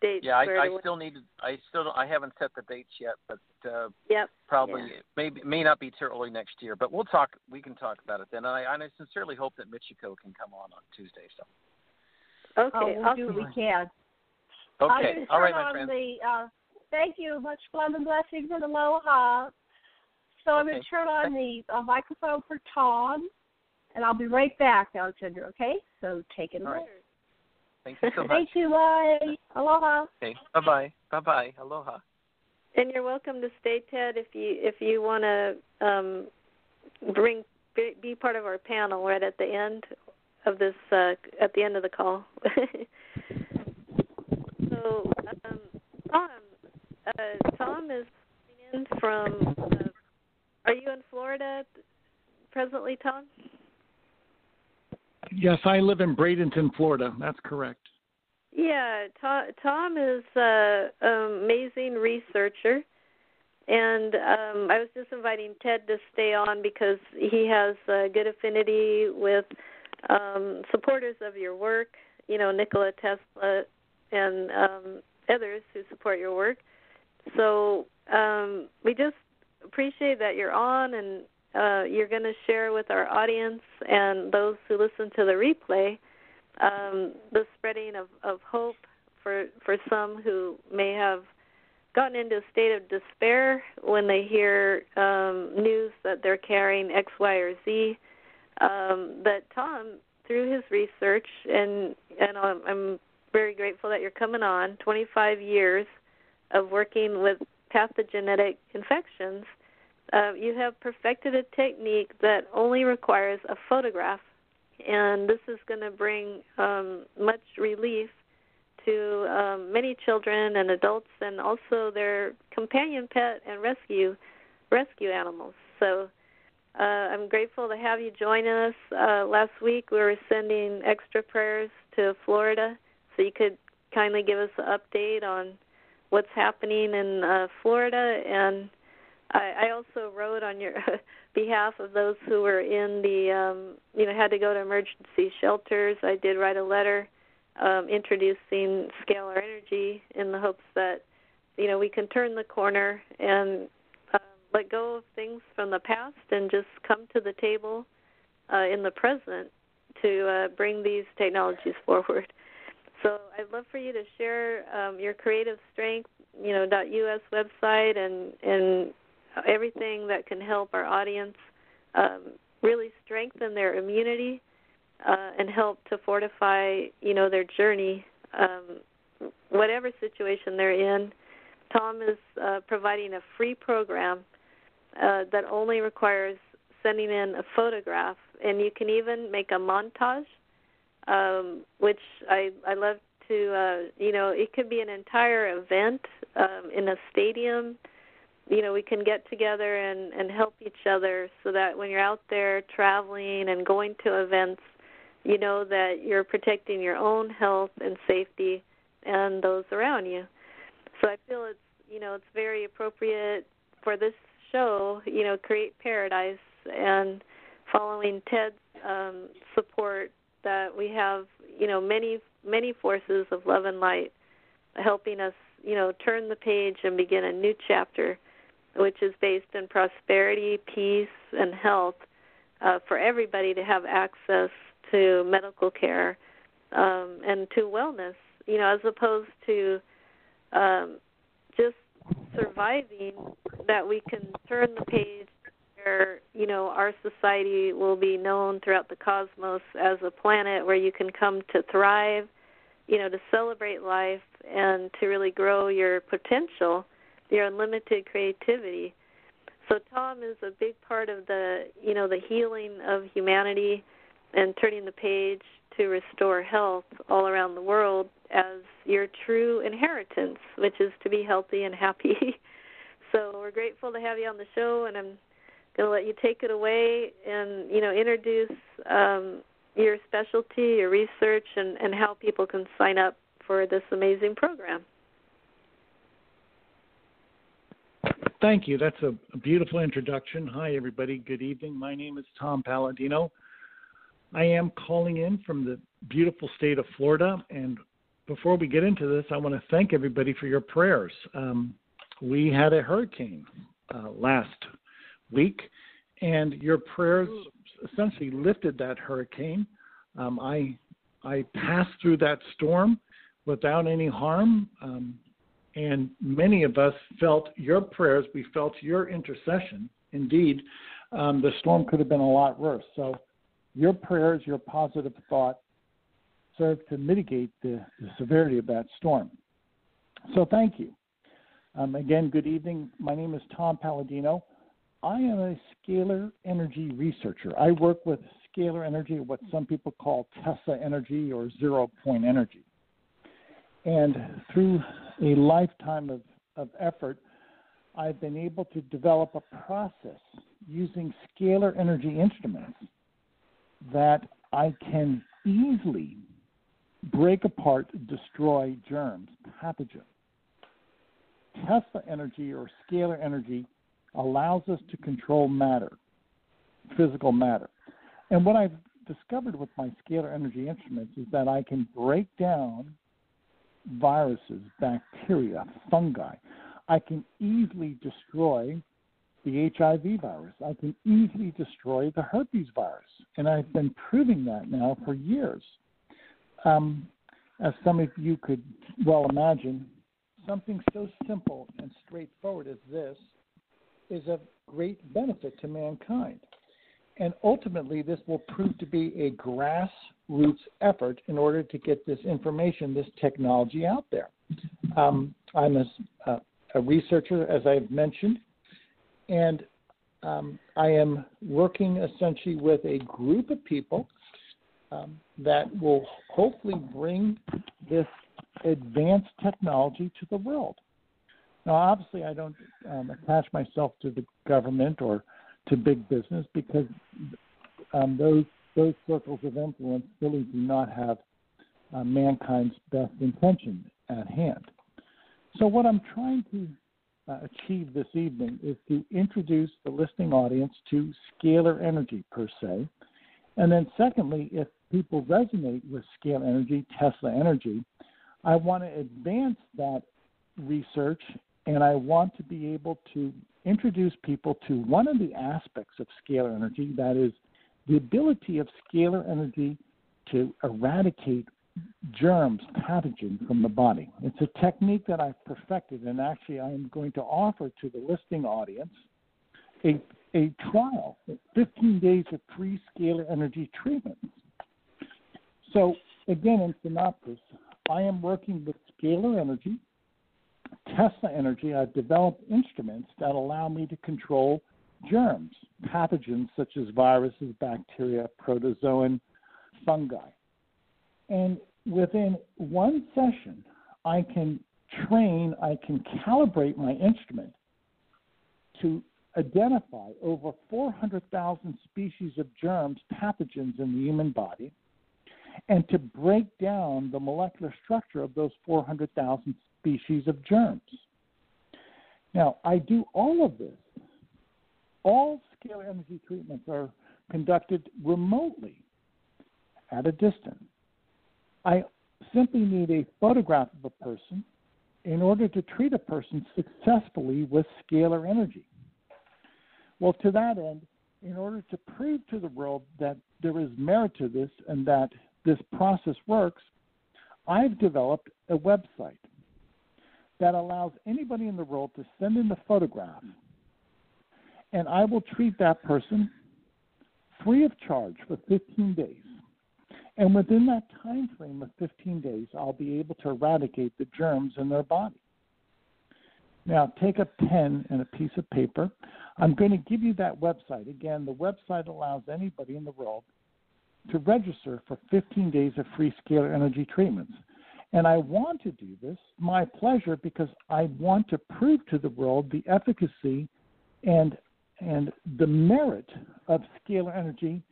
dates yeah I, I away. still need to i still don't, i haven't set the dates yet but uh Yep. probably Yeah. maybe may not be till early next year, but we'll talk. We can talk about it then. And I, and I sincerely hope that Michiko can come on on Tuesday. So Okay, oh, we'll do awesome. what we can. I'm okay, going to all my on friend. the. Uh, thank you. Much love and blessings and aloha. So I'm going to turn on the uh, microphone for Tom, and I'll be right back, Alexandra. Okay? So take it All away. Right. Thank you so much. Thank you. Bye. Aloha. Okay, bye bye, bye bye, aloha. And you're welcome to stay, Ted, if you if you want to um, bring be, be part of our panel right at the end of this uh, at the end of the call. so, um, Tom, uh, Tom is in from. Uh, are you in Florida presently, Tom? Yes, I live in Bradenton, Florida. That's correct. Yeah, Tom, Tom is an amazing researcher, and um, I was just inviting Ted to stay on because he has a good affinity with um, supporters of your work. You know, Nikola Tesla and um, others who support your work. so um, we just appreciate that you're on and uh, you're going to share with our audience and those who listen to the replay um, the spreading of, of hope for for some who may have gotten into a state of despair when they hear um, news that they're carrying X, Y, or Z. Um, that Tom, through his research, and and I'm, I'm very grateful that you're coming on. 25 years of working with pathogenetic infections, uh, you have perfected a technique that only requires a photograph, and this is going to bring um, much relief to um, many children and adults, and also their companion pet and rescue rescue animals. So. Uh, I'm grateful to have you join us. Uh, last week we were sending extra prayers to Florida so you could kindly give us an update on what's happening in uh, Florida. And I, I also wrote on your behalf of those who were in the, um, you know, had to go to emergency shelters. I did write a letter um, introducing scalar energy in the hopes that, you know, we can turn the corner and uh, let go of things from the past and just come to the table uh, in the present to uh, bring these technologies forward. So I'd love for you to share um, your creative strength, you know, .us website and and everything that can help our audience um, really strengthen their immunity uh, and help to fortify, you know, their journey, um, whatever situation they're in. Tom is uh, providing a free program uh, that only requires sending in a photograph, and you can even make a montage um, which I I love to uh, you know it could be an entire event um, in a stadium. You know we can get together and and help each other so that when you're out there traveling and going to events, you know that you're protecting your own health and safety and those around you. So I feel it's you know it's very appropriate for this show. You know create paradise and following Ted's um, support that we have, you know, many many forces of love and light helping us, you know, turn the page and begin a new chapter, which is based in prosperity, peace, and health uh, for everybody to have access to medical care um, and to wellness. You know, as opposed to um, just surviving, that we can turn the page where you know our society will be known throughout the cosmos as a planet where you can come to thrive, you know, to celebrate life and to really grow your potential, your unlimited creativity. So Tom is a big part of the, you know, the healing of humanity and turning the page to restore health all around the world as your true inheritance, which is to be healthy and happy. so we're grateful to have you on the show and I'm going to let you take it away and you know introduce um, your specialty, your research, and, and how people can sign up for this amazing program. Thank you. That's a, a beautiful introduction. Hi, everybody. Good evening. My name is Tom Paladino. I am calling in from the beautiful state of Florida. And before we get into this, I want to thank everybody for your prayers. Um, we had a hurricane uh, last week, and your prayers essentially lifted that hurricane. Um, I I passed through that storm without any harm, um, and many of us felt your prayers. We felt your intercession. Indeed, um, the storm could have been a lot worse. So, your prayers, your positive thought, served to mitigate the, the severity of that storm. So, thank you. Um, again, good evening. My name is Tom Paladino. I am a scalar energy researcher. I work with scalar energy, what some people call Tesla energy or zero point energy. And through a lifetime of, of effort, I've been able to develop a process using scalar energy instruments that I can easily break apart, destroy germs, pathogens. Tesla energy or scalar energy allows us to control matter, physical matter. And what I've discovered with my scalar energy instruments is that I can break down viruses, bacteria, fungi. I can easily destroy the HIV virus. I can easily destroy the herpes virus. And I've been proving that now for years. Um, as some of you could well imagine, something so simple and straightforward as this is of great benefit to mankind. And ultimately, this will prove to be a grassroots effort in order to get this information, this technology out there. Um, I'm a, a, researcher, as I've mentioned, and um, I am working essentially with a group of people um, that will hopefully bring this advanced technology to the world. Now, obviously, I don't um, attach myself to the government or to big business because um, those those circles of influence really do not have uh, mankind's best intention at hand. So, what I'm trying to uh, achieve this evening is to introduce the listening audience to scalar energy per se. And then, secondly, if people resonate with scalar energy, Tesla energy, I want to advance that research and I want to be able to introduce people to one of the aspects of scalar energy that is the ability of scalar energy to eradicate germs, pathogens from the body. It's a technique that I've perfected, and actually, I am going to offer to the listening audience a, a trial, 15 days of free scalar energy treatments. So, again, in synopsis, I am working with scalar energy, Tesla energy. I've developed instruments that allow me to control germs, pathogens such as viruses, bacteria, protozoan, fungi. And within one session, I can train, I can calibrate my instrument to identify over 400,000 species of germs, pathogens in the human body, and to break down the molecular structure of those 400,000 species of germs. Now, I do all of this. All scalar energy treatments are conducted remotely at a distance. I simply need a photograph of a person in order to treat a person successfully with scalar energy. Well, to that end, in order to prove to the world that there is merit to this and that this process works, I've developed a website that allows anybody in the world to send in the photograph, and I will treat that person free of charge for 15 days. And within that time frame of 15 days, I'll be able to eradicate the germs in their body. Now, take a pen and a piece of paper. I'm going to give you that website. Again, the website allows anybody in the world to register for 15 days of free scalar energy treatments. And I want to do this, my pleasure, because I want to prove to the world the efficacy and and the merit of scalar energy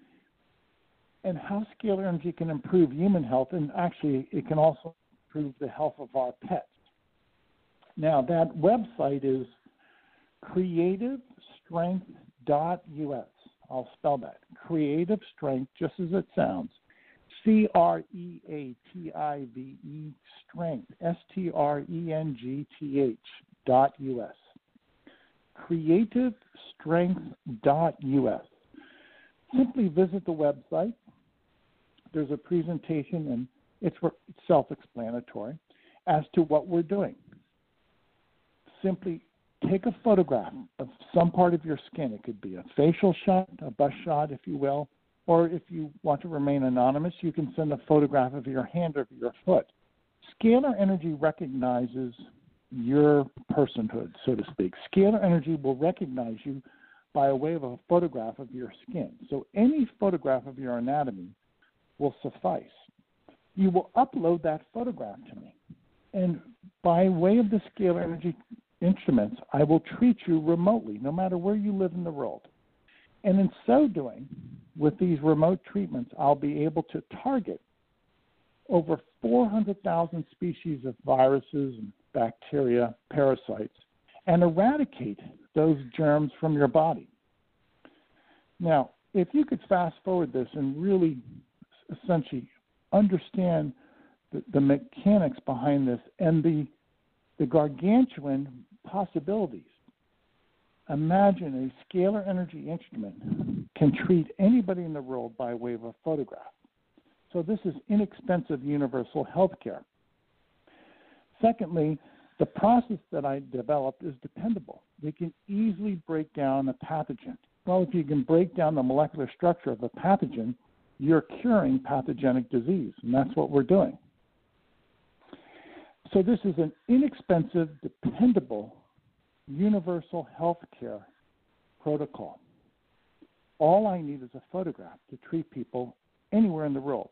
and how scalar energy can improve human health, and actually, it can also improve the health of our pets. Now, that website is creativestrength.us. I'll spell that creative strength, just as it sounds. C R E A T I V E strength, S T R E N G T H dot US. Simply visit the website, there's a presentation, and it's self explanatory as to what we're doing. Simply take a photograph of some part of your skin. It could be a facial shot, a bust shot, if you will, or if you want to remain anonymous, you can send a photograph of your hand or your foot. Scalar energy recognizes your personhood, so to speak. Scalar energy will recognize you by way of a photograph of your skin. So any photograph of your anatomy will suffice. You will upload that photograph to me. And by way of the scalar energy instruments, I will treat you remotely, no matter where you live in the world. And in so doing, with these remote treatments, I'll be able to target over 400,000 species of viruses bacteria, parasites, and eradicate those germs from your body. Now, if you could fast forward this and really essentially understand the, the mechanics behind this and the the gargantuan possibilities. Imagine a scalar energy instrument can treat anybody in the world by way of a photograph. So this is inexpensive universal health care. Secondly, the process that I developed is dependable. We can easily break down a pathogen. Well, if you can break down the molecular structure of a pathogen, you're curing pathogenic disease, and that's what we're doing. So, this is an inexpensive, dependable, universal health care protocol. All I need is a photograph to treat people anywhere in the world.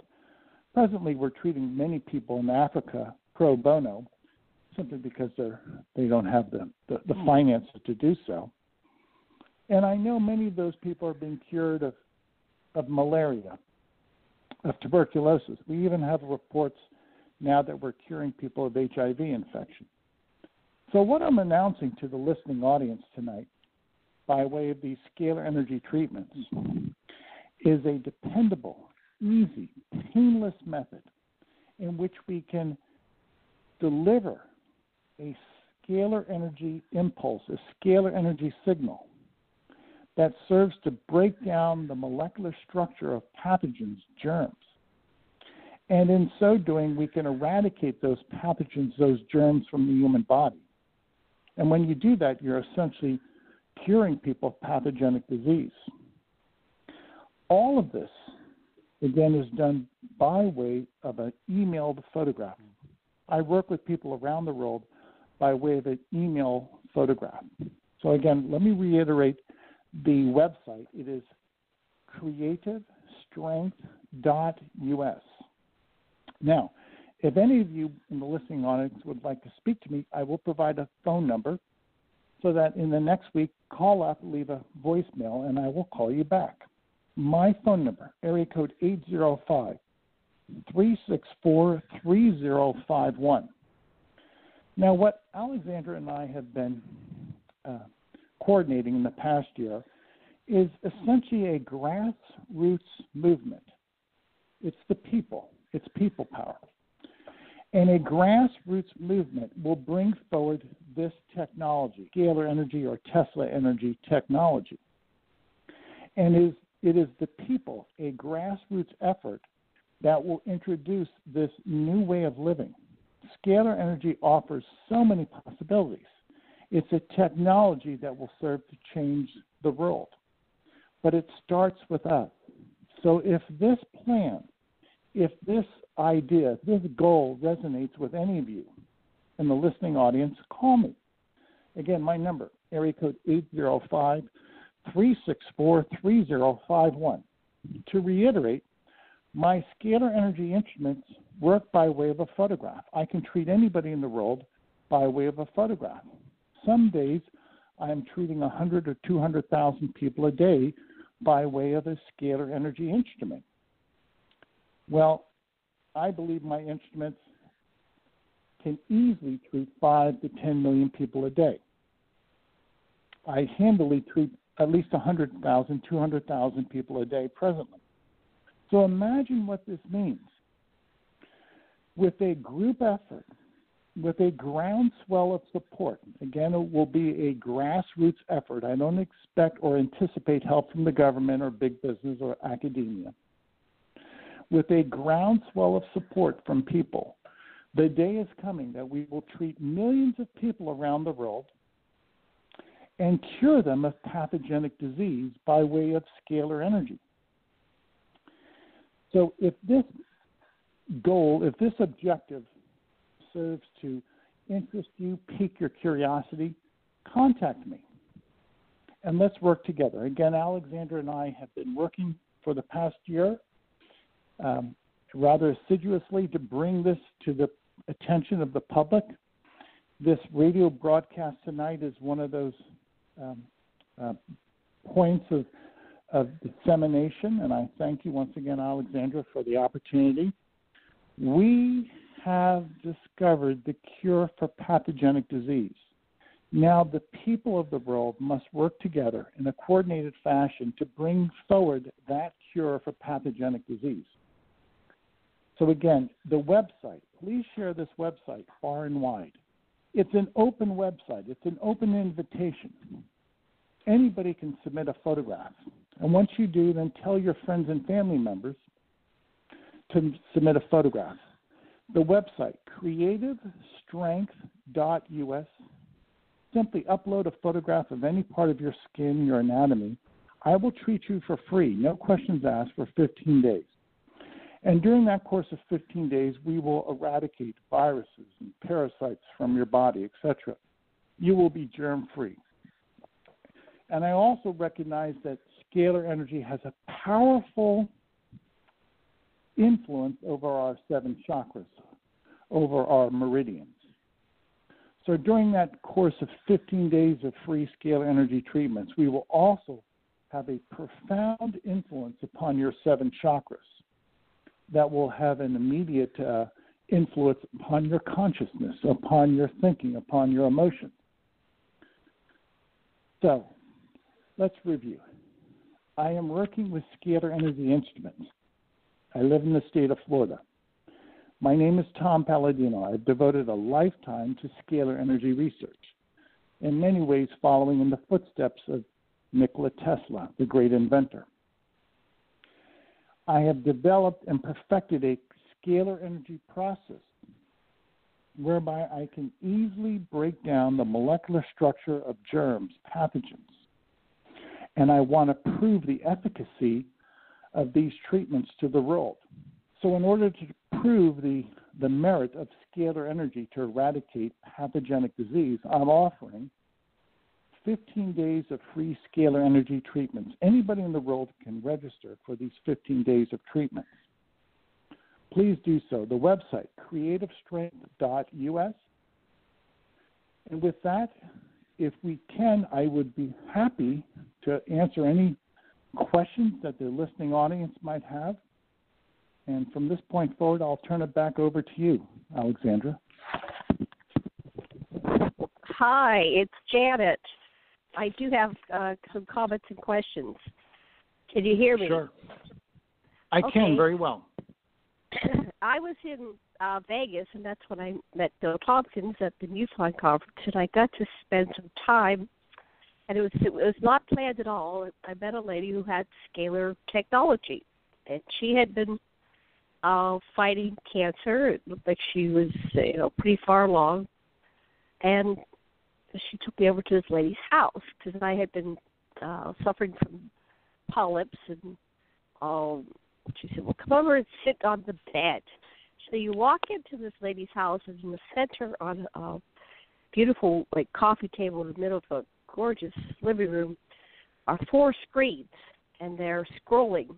Presently, we're treating many people in Africa pro bono simply because they're they don't have the, the, the hmm. finances to do so. And I know many of those people are being cured of of malaria, of tuberculosis. We even have reports now that we're curing people of HIV infection. So what I'm announcing to the listening audience tonight by way of these scalar energy treatments is a dependable, easy, painless method in which we can deliver a scalar energy impulse, a scalar energy signal that serves to break down the molecular structure of pathogens, germs. And in so doing, we can eradicate those pathogens, those germs from the human body. And when you do that, you're essentially curing people of pathogenic disease. All of this, again, is done by way of an emailed photograph. I work with people around the world by way of an email photograph. So, again, let me reiterate the website. It is creativestrength.us. Now, if any of you in the listening audience would like to speak to me, I will provide a phone number so that in the next week, call up, leave a voicemail, and I will call you back. My phone number, area code 805 364 3051. Now, what Alexandra and I have been uh, coordinating in the past year is essentially a grassroots movement. It's the people, it's people power. And a grassroots movement will bring forward this technology, scalar energy or Tesla energy technology. And is, it is the people, a grassroots effort, that will introduce this new way of living scalar energy offers so many possibilities. It's a technology that will serve to change the world. But it starts with us. So if this plan, if this idea, this goal resonates with any of you in the listening audience, call me. Again, my number, area code 805 364 3051. To reiterate, my scalar energy instruments work by way of a photograph. I can treat anybody in the world by way of a photograph. Some days I am treating 100 or 200,000 people a day by way of a scalar energy instrument. Well, I believe my instruments can easily treat 5 to 10 million people a day. I handily treat at least 100,000, 200,000 people a day presently. So imagine what this means with a group effort, with a groundswell of support, again, it will be a grassroots effort. I don't expect or anticipate help from the government or big business or academia. With a groundswell of support from people, the day is coming that we will treat millions of people around the world and cure them of pathogenic disease by way of scalar energy. So, if this goal, if this objective serves to interest you, pique your curiosity, contact me and let's work together. Again, Alexandra and I have been working for the past year um, rather assiduously to bring this to the attention of the public. This radio broadcast tonight is one of those um, uh, points of, of dissemination, and I thank you once again, Alexandra, for the opportunity. We have discovered the cure for pathogenic disease. Now, the people of the world must work together in a coordinated fashion to bring forward that cure for pathogenic disease. So, again, the website, please share this website far and wide. It's an open website, it's an open invitation. Anybody can submit a photograph. And once you do, then tell your friends and family members to submit a photograph. The website, creativestrength.us, simply upload a photograph of any part of your skin, your anatomy. I will treat you for free, no questions asked, for 15 days. And during that course of 15 days, we will eradicate viruses and parasites from your body, etc. You will be germ free. And I also recognize that scalar energy has a powerful influence over our seven chakras, over our meridians. So during that course of 15 days of free scalar energy treatments, we will also have a profound influence upon your seven chakras that will have an immediate uh, influence upon your consciousness, upon your thinking, upon your emotions. So, let's review. I am working with scalar energy instruments. I live in the state of Florida. My name is Tom Paladino. I've devoted a lifetime to scalar energy research, in many ways following in the footsteps of Nikola Tesla, the great inventor. I have developed and perfected a scalar energy process whereby I can easily break down the molecular structure of germs, pathogens. And I want to prove the efficacy of these treatments to the world. So, in order to prove the, the merit of scalar energy to eradicate pathogenic disease, I'm offering 15 days of free scalar energy treatments. Anybody in the world can register for these 15 days of treatments. Please do so. The website, creativestrength.us. And with that, if we can, I would be happy to answer any questions that the listening audience might have. And from this point forward, I'll turn it back over to you, Alexandra. Hi, it's Janet. I do have uh, some comments and questions. Can you hear me? Sure. I okay. can very well. I was in uh, Vegas, and that's when I met Bill Tompkins at the MUFON conference, and I got to spend some time. And it was it was not planned at all. I met a lady who had scalar technology, and she had been uh, fighting cancer. It looked like she was you know pretty far along, and she took me over to this lady's house because I had been uh, suffering from polyps and um, she said, "Well, come over and sit on the bed." So you walk into this lady's house, and in the center on a beautiful like coffee table in the middle of a gorgeous living room are four screens, and they're scrolling,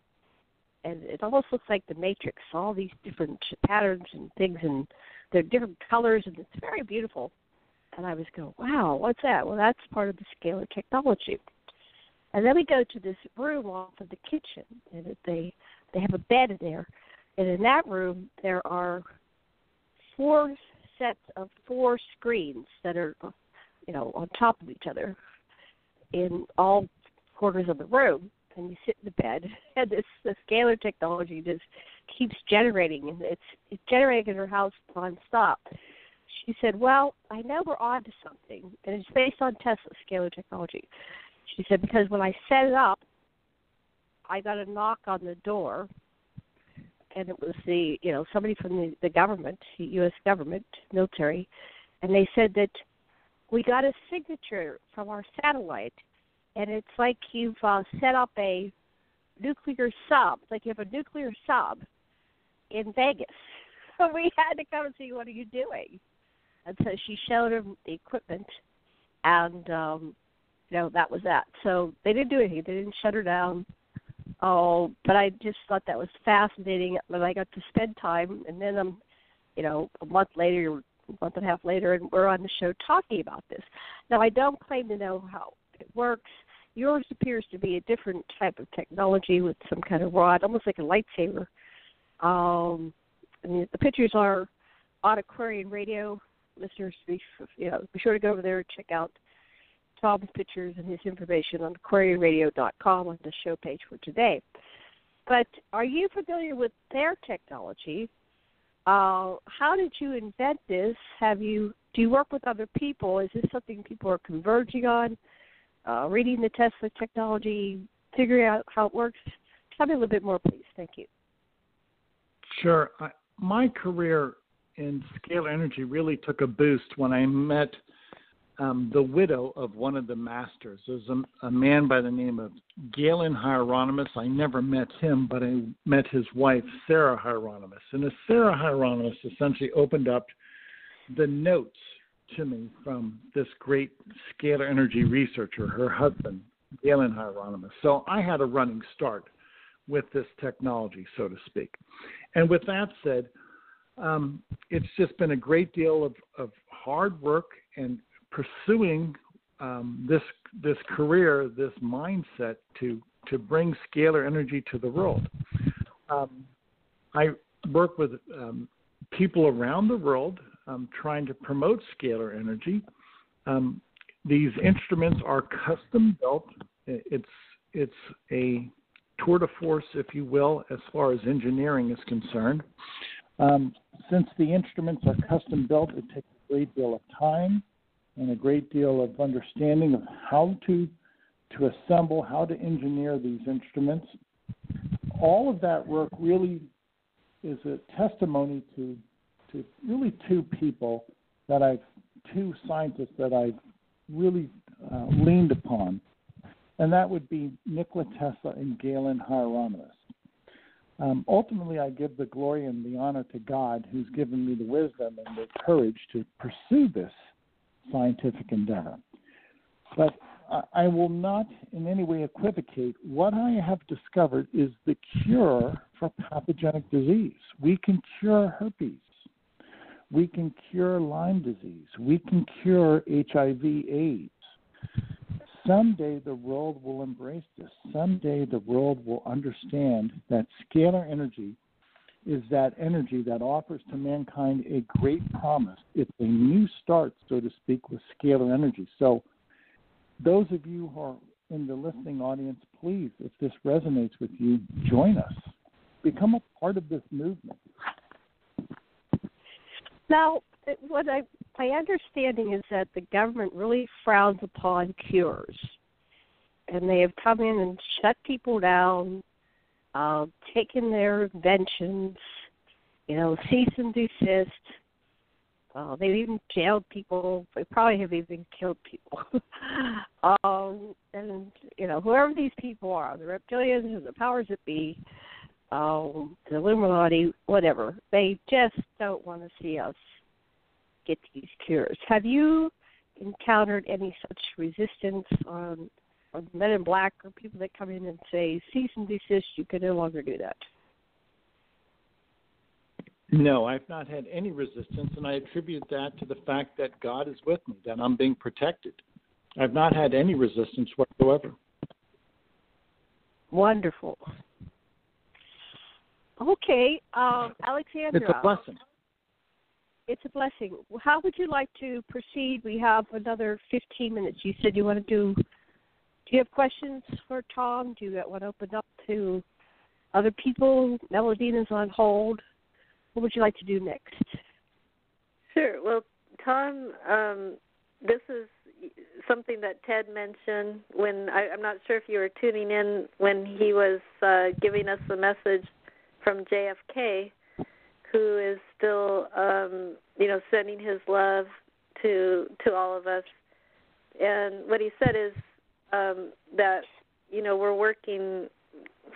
and it almost looks like the Matrix. All these different patterns and things, and they're different colors, and it's very beautiful and I was going, wow, what's that? Well, that's part of the scalar technology. And then we go to this room off of the kitchen, and they they have a bed in there, and in that room there are four sets of four screens that are, you know, on top of each other, in all corners of the room. And you sit in the bed, and this the scalar technology just keeps generating, and it's it's generating in her house nonstop she said, Well, I know we're on to something, and it's based on Tesla scalar technology. She said, Because when I set it up, I got a knock on the door, and it was the, you know, somebody from the, the government, the U.S. government, military, and they said that we got a signature from our satellite, and it's like you've uh, set up a nuclear sub, like you have a nuclear sub in Vegas. So we had to come and see what are you doing and so she showed him the equipment, and um, you know that was that. So they didn't do anything. They didn't shut her down. Oh, but I just thought that was fascinating. And I got to spend time, and then um, you know, a month later, a month and a half later, and we're on the show talking about this. Now I don't claim to know how it works. Yours appears to be a different type of technology with some kind of rod, almost like a lightsaber. Um, I mean, the pictures are on Aquarian Radio listeners be you know be sure to go over there and check out Tom's pictures and his information on AquarianRadio.com on the show page for today. But are you familiar with their technology? Uh, how did you invent this? Have you do you work with other people? Is this something people are converging on? Uh, reading the Tesla technology, figuring out how it works. Tell me a little bit more, please. Thank you. Sure. I, my career in scalar energy really took a boost when I met um, the widow of one of the masters. There's a, a man by the name of Galen Hieronymus. I never met him, but I met his wife, Sarah Hieronymus. And Sarah Hieronymus essentially opened up the notes to me from this great scalar energy researcher, her husband, Galen Hieronymus. So I had a running start with this technology, so to speak. And with that said, um, it's just been a great deal of, of hard work and pursuing um, this this career, this mindset to to bring scalar energy to the world. Um, I work with um, people around the world um, trying to promote scalar energy. Um, these instruments are custom built. It's it's a tour de force, if you will, as far as engineering is concerned. Um, since the instruments are custom built, it takes a great deal of time and a great deal of understanding of how to to assemble, how to engineer these instruments. All of that work really is a testimony to to really two people that I've two scientists that I've really uh, leaned upon, and that would be Nikola Tesla and Galen Hieronymus. Um, ultimately, I give the glory and the honor to God, who's given me the wisdom and the courage to pursue this scientific endeavor. But I will not in any way equivocate. What I have discovered is the cure for pathogenic disease. We can cure herpes. We can cure Lyme disease. We can cure HIV AIDS. Someday the world will embrace this. Someday the world will understand that scalar energy is that energy that offers to mankind a great promise. It's a new start, so to speak, with scalar energy. So, those of you who are in the listening audience, please, if this resonates with you, join us. Become a part of this movement. Now, what I my understanding is that the government really frowns upon cures, and they have come in and shut people down, uh, taken their inventions, you know, cease and desist. Uh, they've even jailed people. They probably have even killed people. um, and you know, whoever these people are, the reptilians or the powers that be, um, the Illuminati, whatever, they just don't want to see us get these cures. Have you encountered any such resistance on or men in black or people that come in and say cease and desist you can no longer do that no i've not had any resistance and i attribute that to the fact that god is with me that i'm being protected. I've not had any resistance whatsoever. Wonderful. Okay um, alexandra it's a blessing it's a blessing. How would you like to proceed? We have another 15 minutes. You said you want to do do you have questions for Tom? Do you want to open up to other people? Melodina's on hold. What would you like to do next? Sure. Well, Tom, um, this is something that Ted mentioned when I, I'm not sure if you were tuning in when he was uh, giving us the message from JFK, who is still, um, you know, sending his love to to all of us. And what he said is um, that you know we're working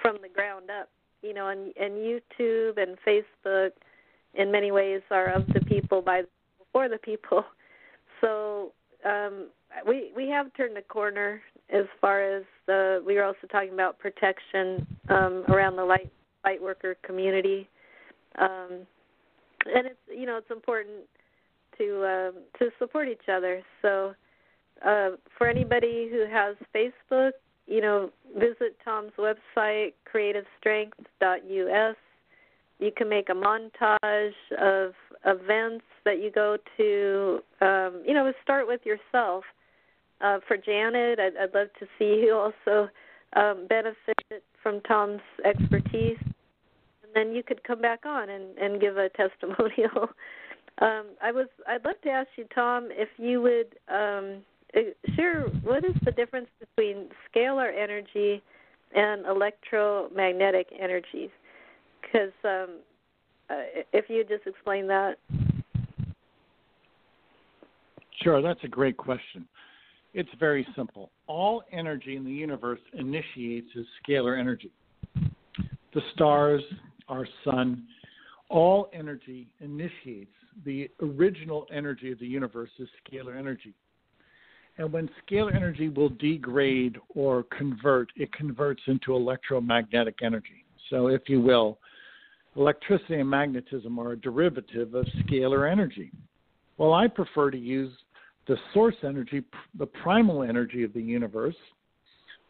from the ground up. You know, and and YouTube and Facebook, in many ways, are of the people by for the people. So um, we we have turned a corner as far as the. We were also talking about protection um, around the light light worker community, um, and it's you know it's important to uh, to support each other. So uh, for anybody who has Facebook, you know, visit Tom's website, creativestrength.us. You can make a montage of events that you go to. Um, you know, start with yourself. Uh, for Janet, I'd, I'd love to see you also um, benefit from Tom's expertise, and then you could come back on and, and give a testimonial. Um, I was. I'd love to ask you, Tom, if you would um, uh, share what is the difference between scalar energy and electromagnetic energy? Because um, uh, if you just explain that. Sure, that's a great question. It's very simple. All energy in the universe initiates as scalar energy. The stars, our sun, all energy initiates the original energy of the universe is scalar energy. And when scalar energy will degrade or convert, it converts into electromagnetic energy. So, if you will, electricity and magnetism are a derivative of scalar energy. Well, I prefer to use the source energy, the primal energy of the universe,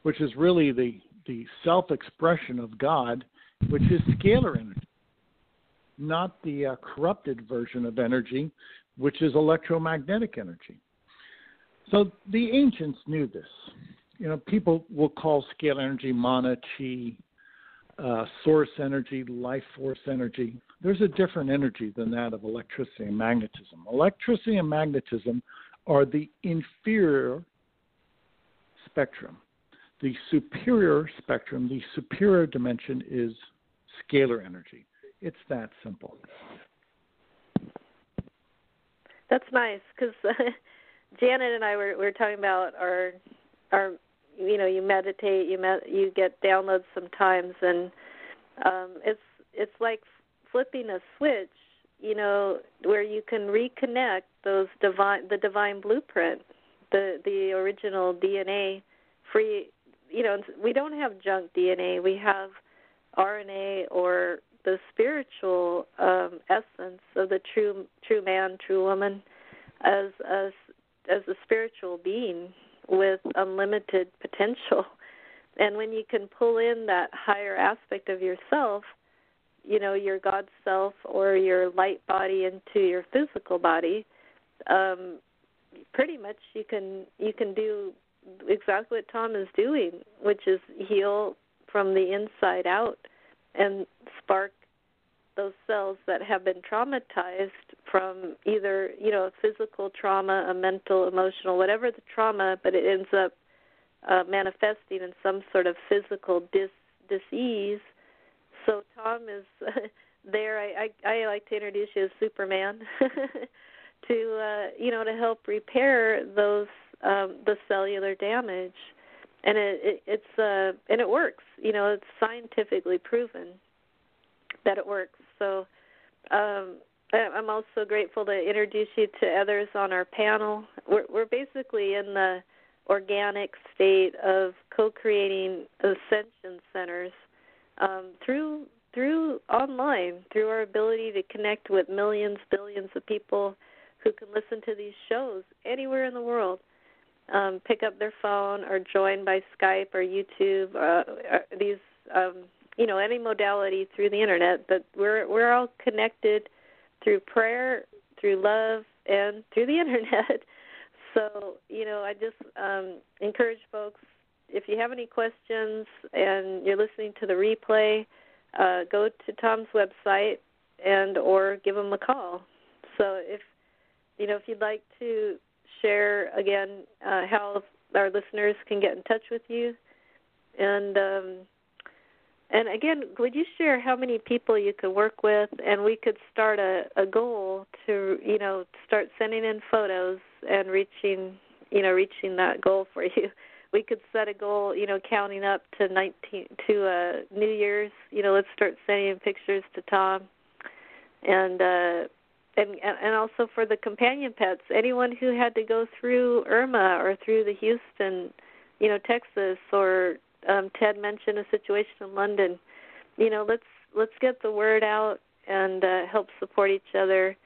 which is really the, the self expression of God, which is scalar energy, not the uh, corrupted version of energy, which is electromagnetic energy. So the ancients knew this. You know, people will call scalar energy mana, chi, uh, source energy, life force energy. There's a different energy than that of electricity and magnetism. Electricity and magnetism are the inferior spectrum. The superior spectrum, the superior dimension is scalar energy. It's that simple. That's nice because uh, Janet and I were, were talking about our our you know you meditate you you get downloads sometimes and um it's it's like flipping a switch you know where you can reconnect those divine the divine blueprint the the original dna free you know we don't have junk dna we have rna or the spiritual um essence of the true true man true woman as as as a spiritual being with unlimited potential. And when you can pull in that higher aspect of yourself you know your god self or your light body into your physical body um pretty much you can you can do exactly what tom is doing which is heal from the inside out and spark those cells that have been traumatized from either you know a physical trauma a mental emotional whatever the trauma but it ends up uh, manifesting in some sort of physical dis disease so Tom is there. I, I I like to introduce you as Superman to uh, you know to help repair those um, the cellular damage, and it, it it's uh, and it works. You know, it's scientifically proven that it works. So um, I'm also grateful to introduce you to others on our panel. We're, we're basically in the organic state of co-creating ascension centers um, through through online, through our ability to connect with millions, billions of people who can listen to these shows anywhere in the world. Um, pick up their phone or join by Skype or YouTube. Uh, uh these, um, you know, any modality through the internet. But we're we're all connected through prayer, through love, and through the internet. So, you know, I just um, encourage folks if you have any questions and you're listening to the replay, uh, go to Tom's website and or give him a call. So if you know if you'd like to share again uh, how our listeners can get in touch with you, and um, and again, would you share how many people you could work with, and we could start a, a goal to you know start sending in photos and reaching you know reaching that goal for you. We could set a goal, you know, counting up to 19 to uh New Year's, you know, let's start sending pictures to Tom. And uh and and also for the companion pets, anyone who had to go through Irma or through the Houston, you know, Texas or um Ted mentioned a situation in London. You know, let's let's get the word out and uh help support each other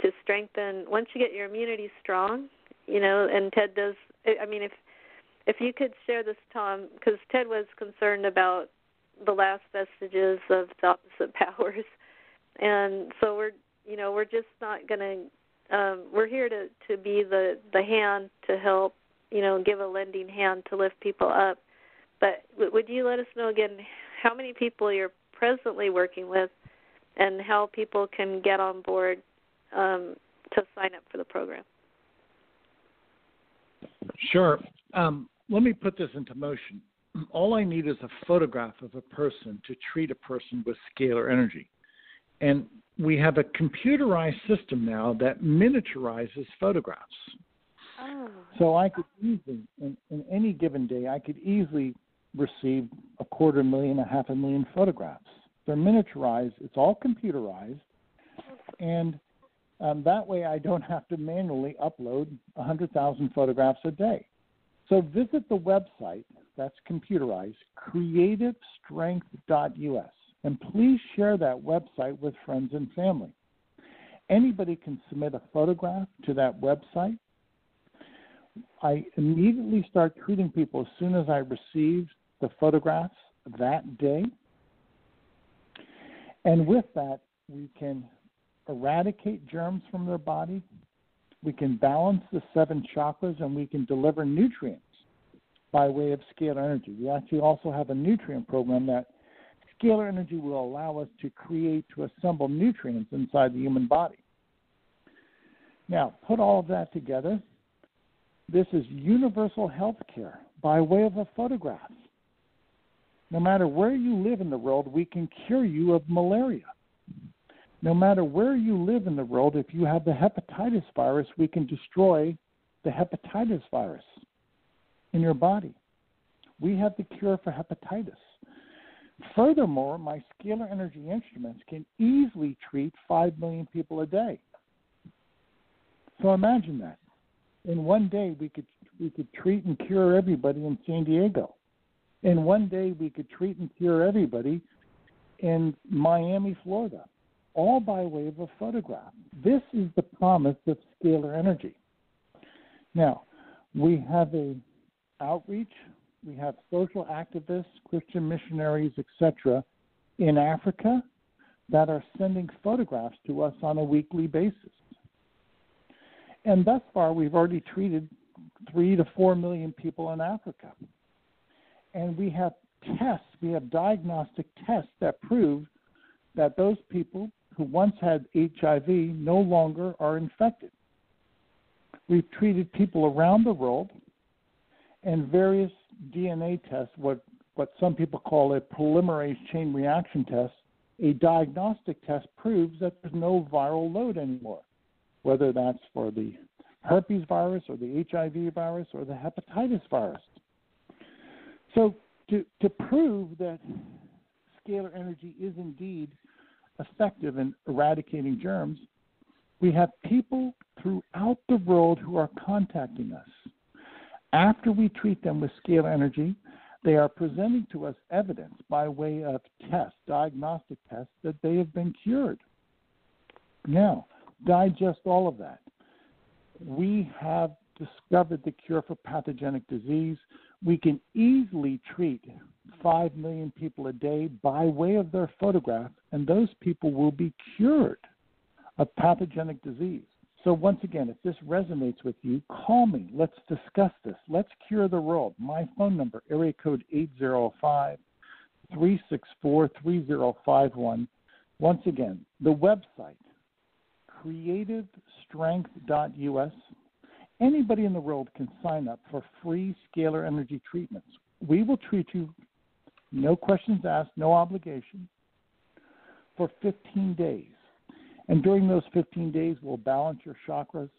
to strengthen once you get your immunity strong, you know, and Ted does I mean if if you could share this, Tom, because Ted was concerned about the last vestiges of the opposite powers, and so we're you know we're just not going to um, we're here to to be the the hand to help you know give a lending hand to lift people up. But would you let us know again how many people you're presently working with, and how people can get on board um, to sign up for the program? Sure. Um, let me put this into motion. All I need is a photograph of a person to treat a person with scalar energy. And we have a computerized system now that miniaturizes photographs. Oh. So I could easily, in, in any given day, I could easily receive a quarter million, a half a million photographs. They're miniaturized, it's all computerized, and um, that way I don't have to manually upload 100,000 photographs a day. So visit the website, that's computerized, creativestrength.us, and please share that website with friends and family. Anybody can submit a photograph to that website. I immediately start treating people as soon as I receive the photographs that day. And with that, we can eradicate germs from their body, we can balance the seven chakras, and we can deliver nutrients by way of scalar energy. We actually also have a nutrient program that scalar energy will allow us to create, to assemble nutrients inside the human body. Now, put all of that together. This is universal health care by way of a photograph. No matter where you live in the world, we can cure you of malaria. No matter where you live in the world, if you have the hepatitis virus, we can destroy the hepatitis virus in your body. We have the cure for hepatitis. Furthermore, my scalar energy instruments can easily treat 5 million people a day. So imagine that. In one day, we could, we could treat and cure everybody in San Diego. In one day, we could treat and cure everybody in Miami, Florida all by way of a photograph. This is the promise of scalar energy. Now, we have a outreach, we have social activists, Christian missionaries, etc., in Africa that are sending photographs to us on a weekly basis. And thus far, we've already treated three to four million people in Africa. And we have tests, we have diagnostic tests that prove that those people who once had HIV no longer are infected. We've treated people around the world, and various DNA test, what, what some people call a polymerase chain reaction test, a diagnostic test proves that there's no viral load anymore, whether that's for the herpes virus or the HIV virus or the hepatitis virus. So, to, to prove that scalar energy is indeed effective in eradicating germs, we have people throughout the world who are contacting us. After we treat them with scalar energy, they are presenting to us evidence by way of tests, diagnostic tests, that they have been cured. Now, digest all of that. We have discovered the cure for pathogenic disease. We can easily treat 5 million people a day by way of their photograph, and those people will be cured of pathogenic disease. So, once again, if this resonates with you, call me. Let's discuss this. Let's cure the world. My phone number, area code 805 364 3051. Once again, the website, creativestrength.us. Anybody in the world can sign up for free scalar energy treatments. We will treat you no questions asked, no obligation, for 15 days. And during those 15 days, we'll balance your chakras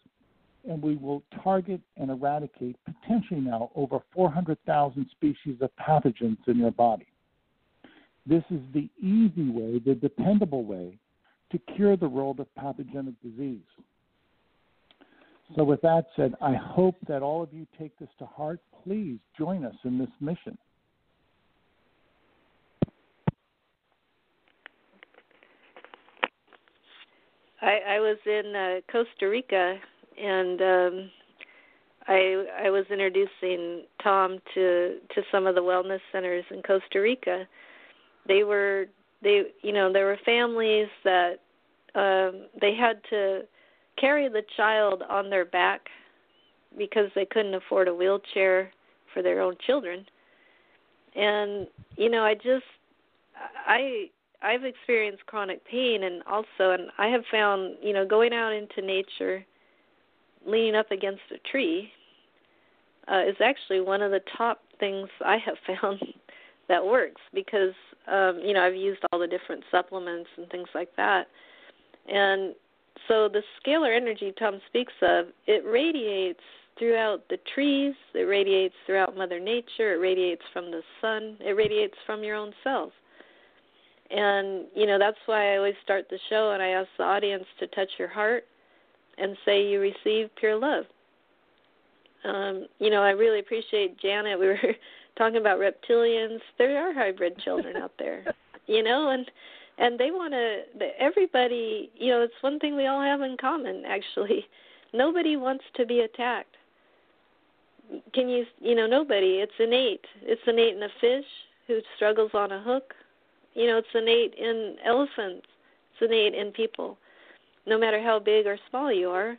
and we will target and eradicate potentially now over 400,000 species of pathogens in your body. This is the easy way, the dependable way to cure the world of pathogenic disease. So, with that said, I hope that all of you take this to heart. Please join us in this mission. I, I was in uh, Costa Rica, and um, I I was introducing Tom to to some of the wellness centers in Costa Rica. They were they you know there were families that um, they had to carry the child on their back because they couldn't afford a wheelchair for their own children. And you know I just I I've experienced chronic pain and also and I have found, you know, going out into nature leaning up against a tree uh is actually one of the top things I have found that works because um you know, I've used all the different supplements and things like that. And so the scalar energy Tom speaks of, it radiates throughout the trees, it radiates throughout Mother Nature, it radiates from the sun, it radiates from your own cells. And, you know, that's why I always start the show and I ask the audience to touch your heart and say you receive pure love. Um, you know, I really appreciate Janet. We were talking about reptilians. There are hybrid children out there, you know, and and they want to. Everybody, you know, it's one thing we all have in common. Actually, nobody wants to be attacked can you you know nobody it's innate it's innate in a fish who struggles on a hook you know it's innate in elephants. It's innate in people no matter how big or small you are.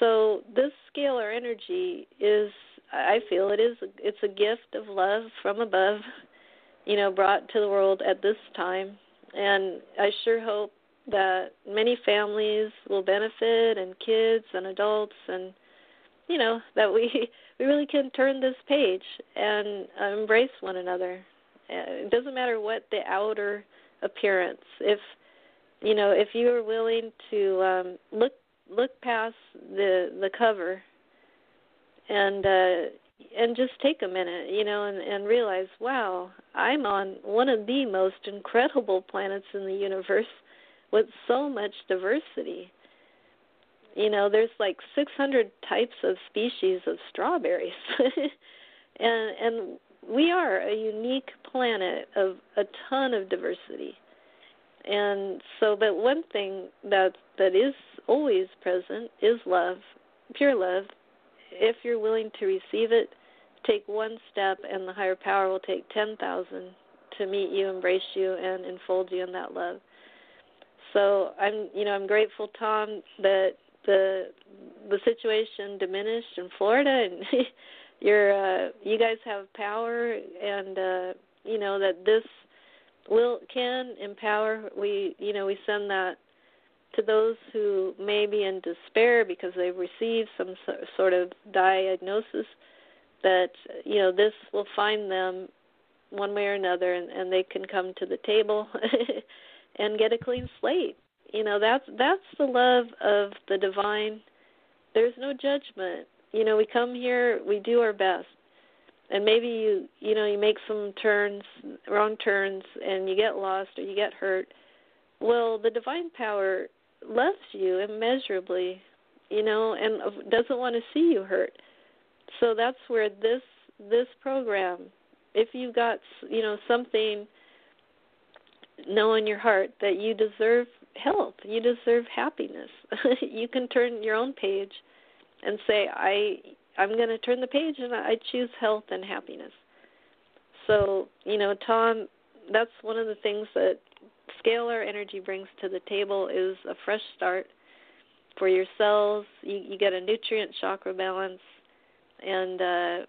So this scalar energy is i feel it is it's a gift of love from above you know brought to the world at this time. And i sure hope that many families will benefit and kids and adults and you know that we we really can turn this page and embrace one another. It doesn't matter what the outer appearance. If you know, if you are willing to um, look look past the the cover and uh and just take a minute, you know, and, and realize, wow, I'm on one of the most incredible planets in the universe with so much diversity you know there's like 600 types of species of strawberries and and we are a unique planet of a ton of diversity. And so but one thing that that is always present is love pure love. If you're willing to receive it take one step and the higher power will take 10,000 to meet you embrace you and enfold you in that love. So i'm you know i'm grateful tom that the the situation diminished in Florida and you're uh you guys have power and uh you know that this will can empower. We you know we send that to those who may be in despair because they've received some sort of diagnosis that you know this will find them one way or another and, and they can come to the table and get a clean slate. You know that's that's the love of the divine. There's no judgment you know we come here we do our best and maybe you you know you make some turns wrong turns and you get lost or you get hurt well the divine power loves you immeasurably you know and doesn't want to see you hurt so that's where this this program if you got you know something know in your heart that you deserve health. You deserve happiness. you can turn your own page and say, I I'm going to turn the page and I choose health and happiness. So, you know, Tom, that's one of the things that scalar energy brings to the table is a fresh start for your cells. You, you get a nutrient chakra balance, and uh,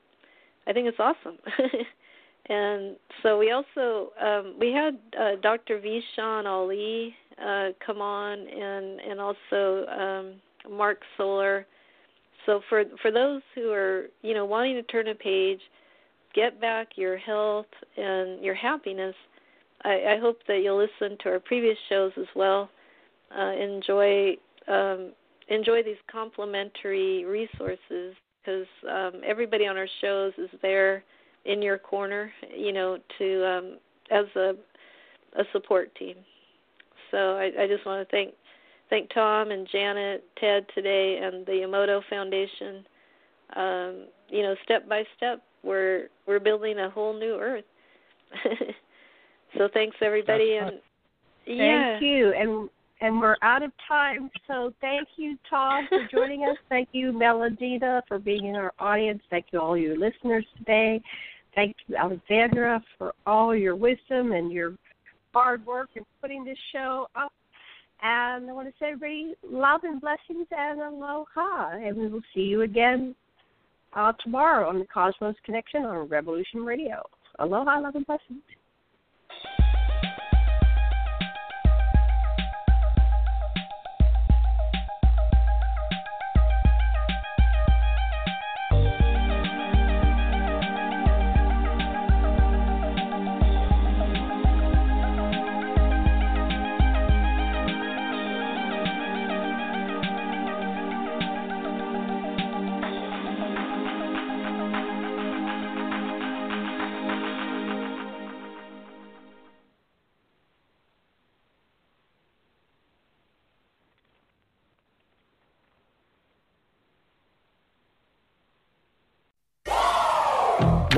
I think it's awesome. and so we also um, we had uh, Dr. Vishan Ali uh, come on, and and also um, Mark Solar. So for for those who are you know wanting to turn a page, get back your health and your happiness, I, I hope that you'll listen to our previous shows as well. Uh, enjoy um, enjoy these complimentary resources because um, everybody on our shows is there in your corner, you know, to um, as a a support team. So I, I just want to thank thank Tom and Janet, Ted today, and the Emoto Foundation. Um, you know, step by step, we're we're building a whole new Earth. so thanks everybody, and yeah. Thank you, and and we're out of time. So thank you, Tom, for joining us. Thank you, Melodina, for being in our audience. Thank you, all your listeners today. Thank you, Alexandra, for all your wisdom and your hard work in putting this show up. And I want to say everybody love and blessings and aloha. And we will see you again uh, tomorrow on the Cosmos Connection on Revolution Radio. Aloha, love and blessings.